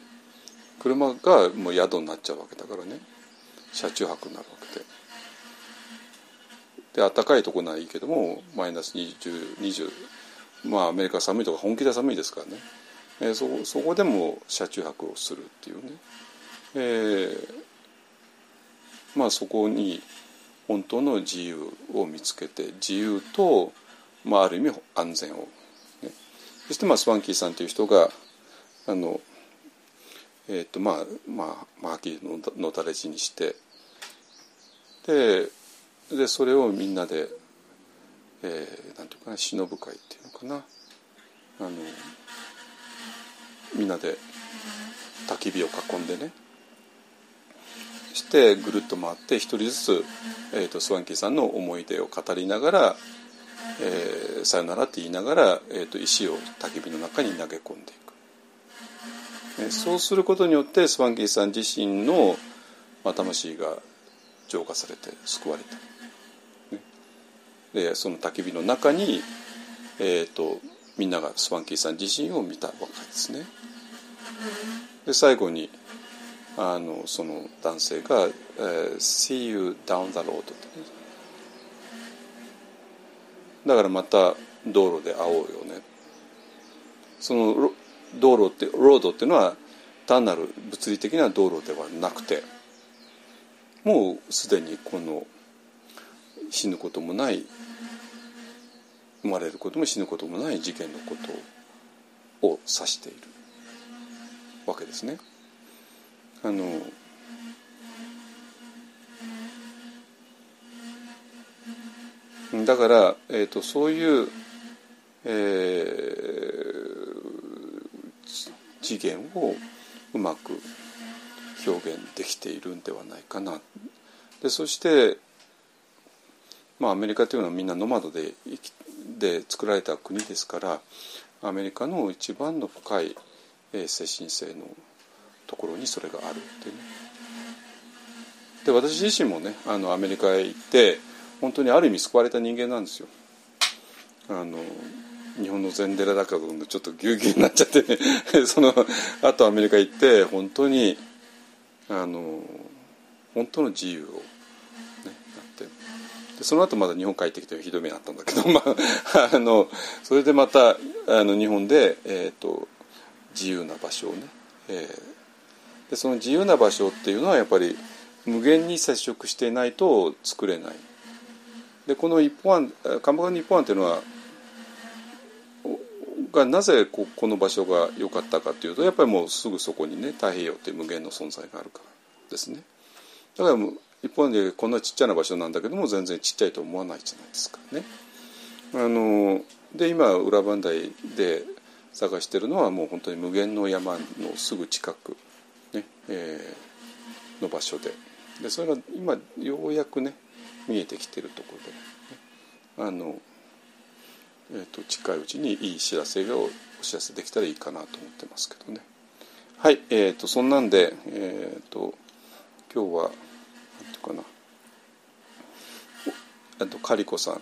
Speaker 1: 車がもう宿になっちゃうわけだからね車中泊になるわけで。で暖かいとこならいいけどもマイナス2020 20まあアメリカ寒いとか本気で寒いですからね、えーそそこでも車中泊をするっていうね、えーまあそこに本当の自由を見つけて自由と、まあ、ある意味安全を、ね、そしてまあスワンキーさんという人があのえーとまあまあまあはっきりののたれ死にしてででそれをみんなで、えーなんていうかな忍ぶ会っていうのかな。あのみんなで焚き火を囲んでねしてぐるっと回って一人ずつ、えー、とスワンキーさんの思い出を語りながら「えーさよなら」って言いながら、えー、と石を焚き火の中に投げ込んでいく。ねそうすることによってスワンキーさん自身の、まあ、魂が浄化されて救われた。ねでその焚き火の中に、えー、とみんながスワンキーさん自身を見たわけですね。で最後にあのその男性が「えー See you down the road」ってねだからまた道路で会おうよねその道路ってロードっていうのは単なる物理的な道路ではなくてもうすでにこの死ぬこともない生まれることも死ぬこともない事件のことを指しているわけですね。あのだから、えー、とそういう、えー次元をうまく表現できているんではないかな。でそして、まあ、アメリカというのはみんなノマドで生きで作られた国ですからアメリカの一番の深い、え精神性のところにそれがあるっていうね。で私自身もねあのアメリカへ行って本当にある意味救われた人間なんですよ。あの日本の禅寺だからちょっとぎゅうぎゅうになっちゃってね そのあとアメリカ行って本当にあの本当の自由を、ね、なってでその後まだ日本帰ってきてひどい目にあったんだけど、まあ、あのそれでまたあの日本で、えー、と自由な場所をね、えーでその自由な場所っていうのはやっぱり無限に接触していないと作れない。でこの一本案鎌倉の一本案っていうのはがなぜここの場所が良かったかというとやっぱりもうすぐそこにね太平洋っていう無限の存在があるからですね。だからもう一方でこんなちっちゃな場所なんだけども全然ちっちゃいと思わないじゃないですかね。あので今裏磐梯で探してるのはもう本当に無限の山のすぐ近く、ねえー、の場所ででそれが今ようやくね見えてきてるところで、ね、あの、えーと、近いうちにいい知らせがお知らせできたらいいかなと思ってますけどね。はい、えーと、そんなんで、えーと、今日はかな。あとカリコさん。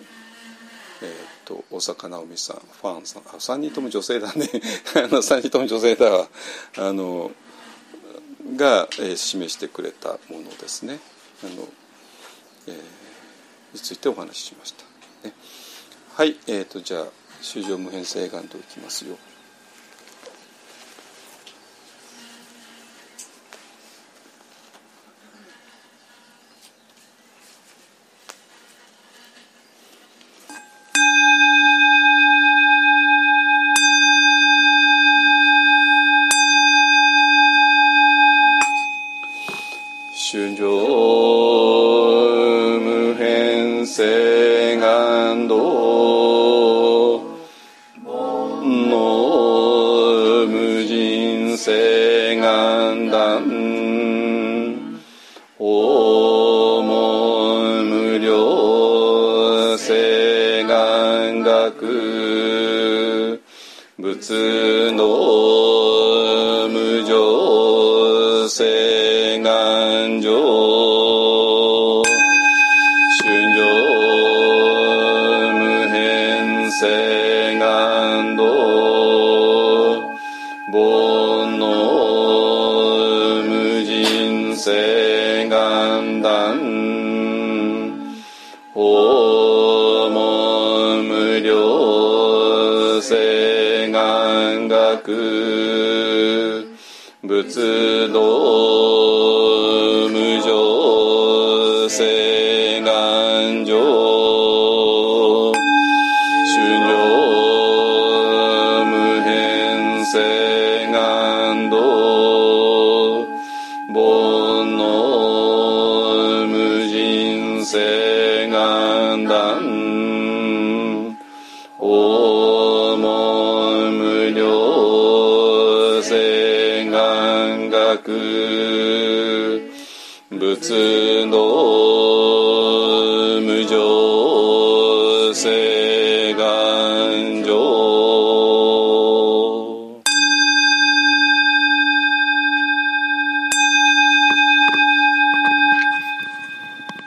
Speaker 1: えーと、大坂なおみさん。ファンさん。あ3人とも女性だね。あの3人とも女性だわ。あのが、えー、示してくれたものですね。あの、えー、についてお話ししました、ね、はい。えーと、とじゃあ修正無変性願といきますよ。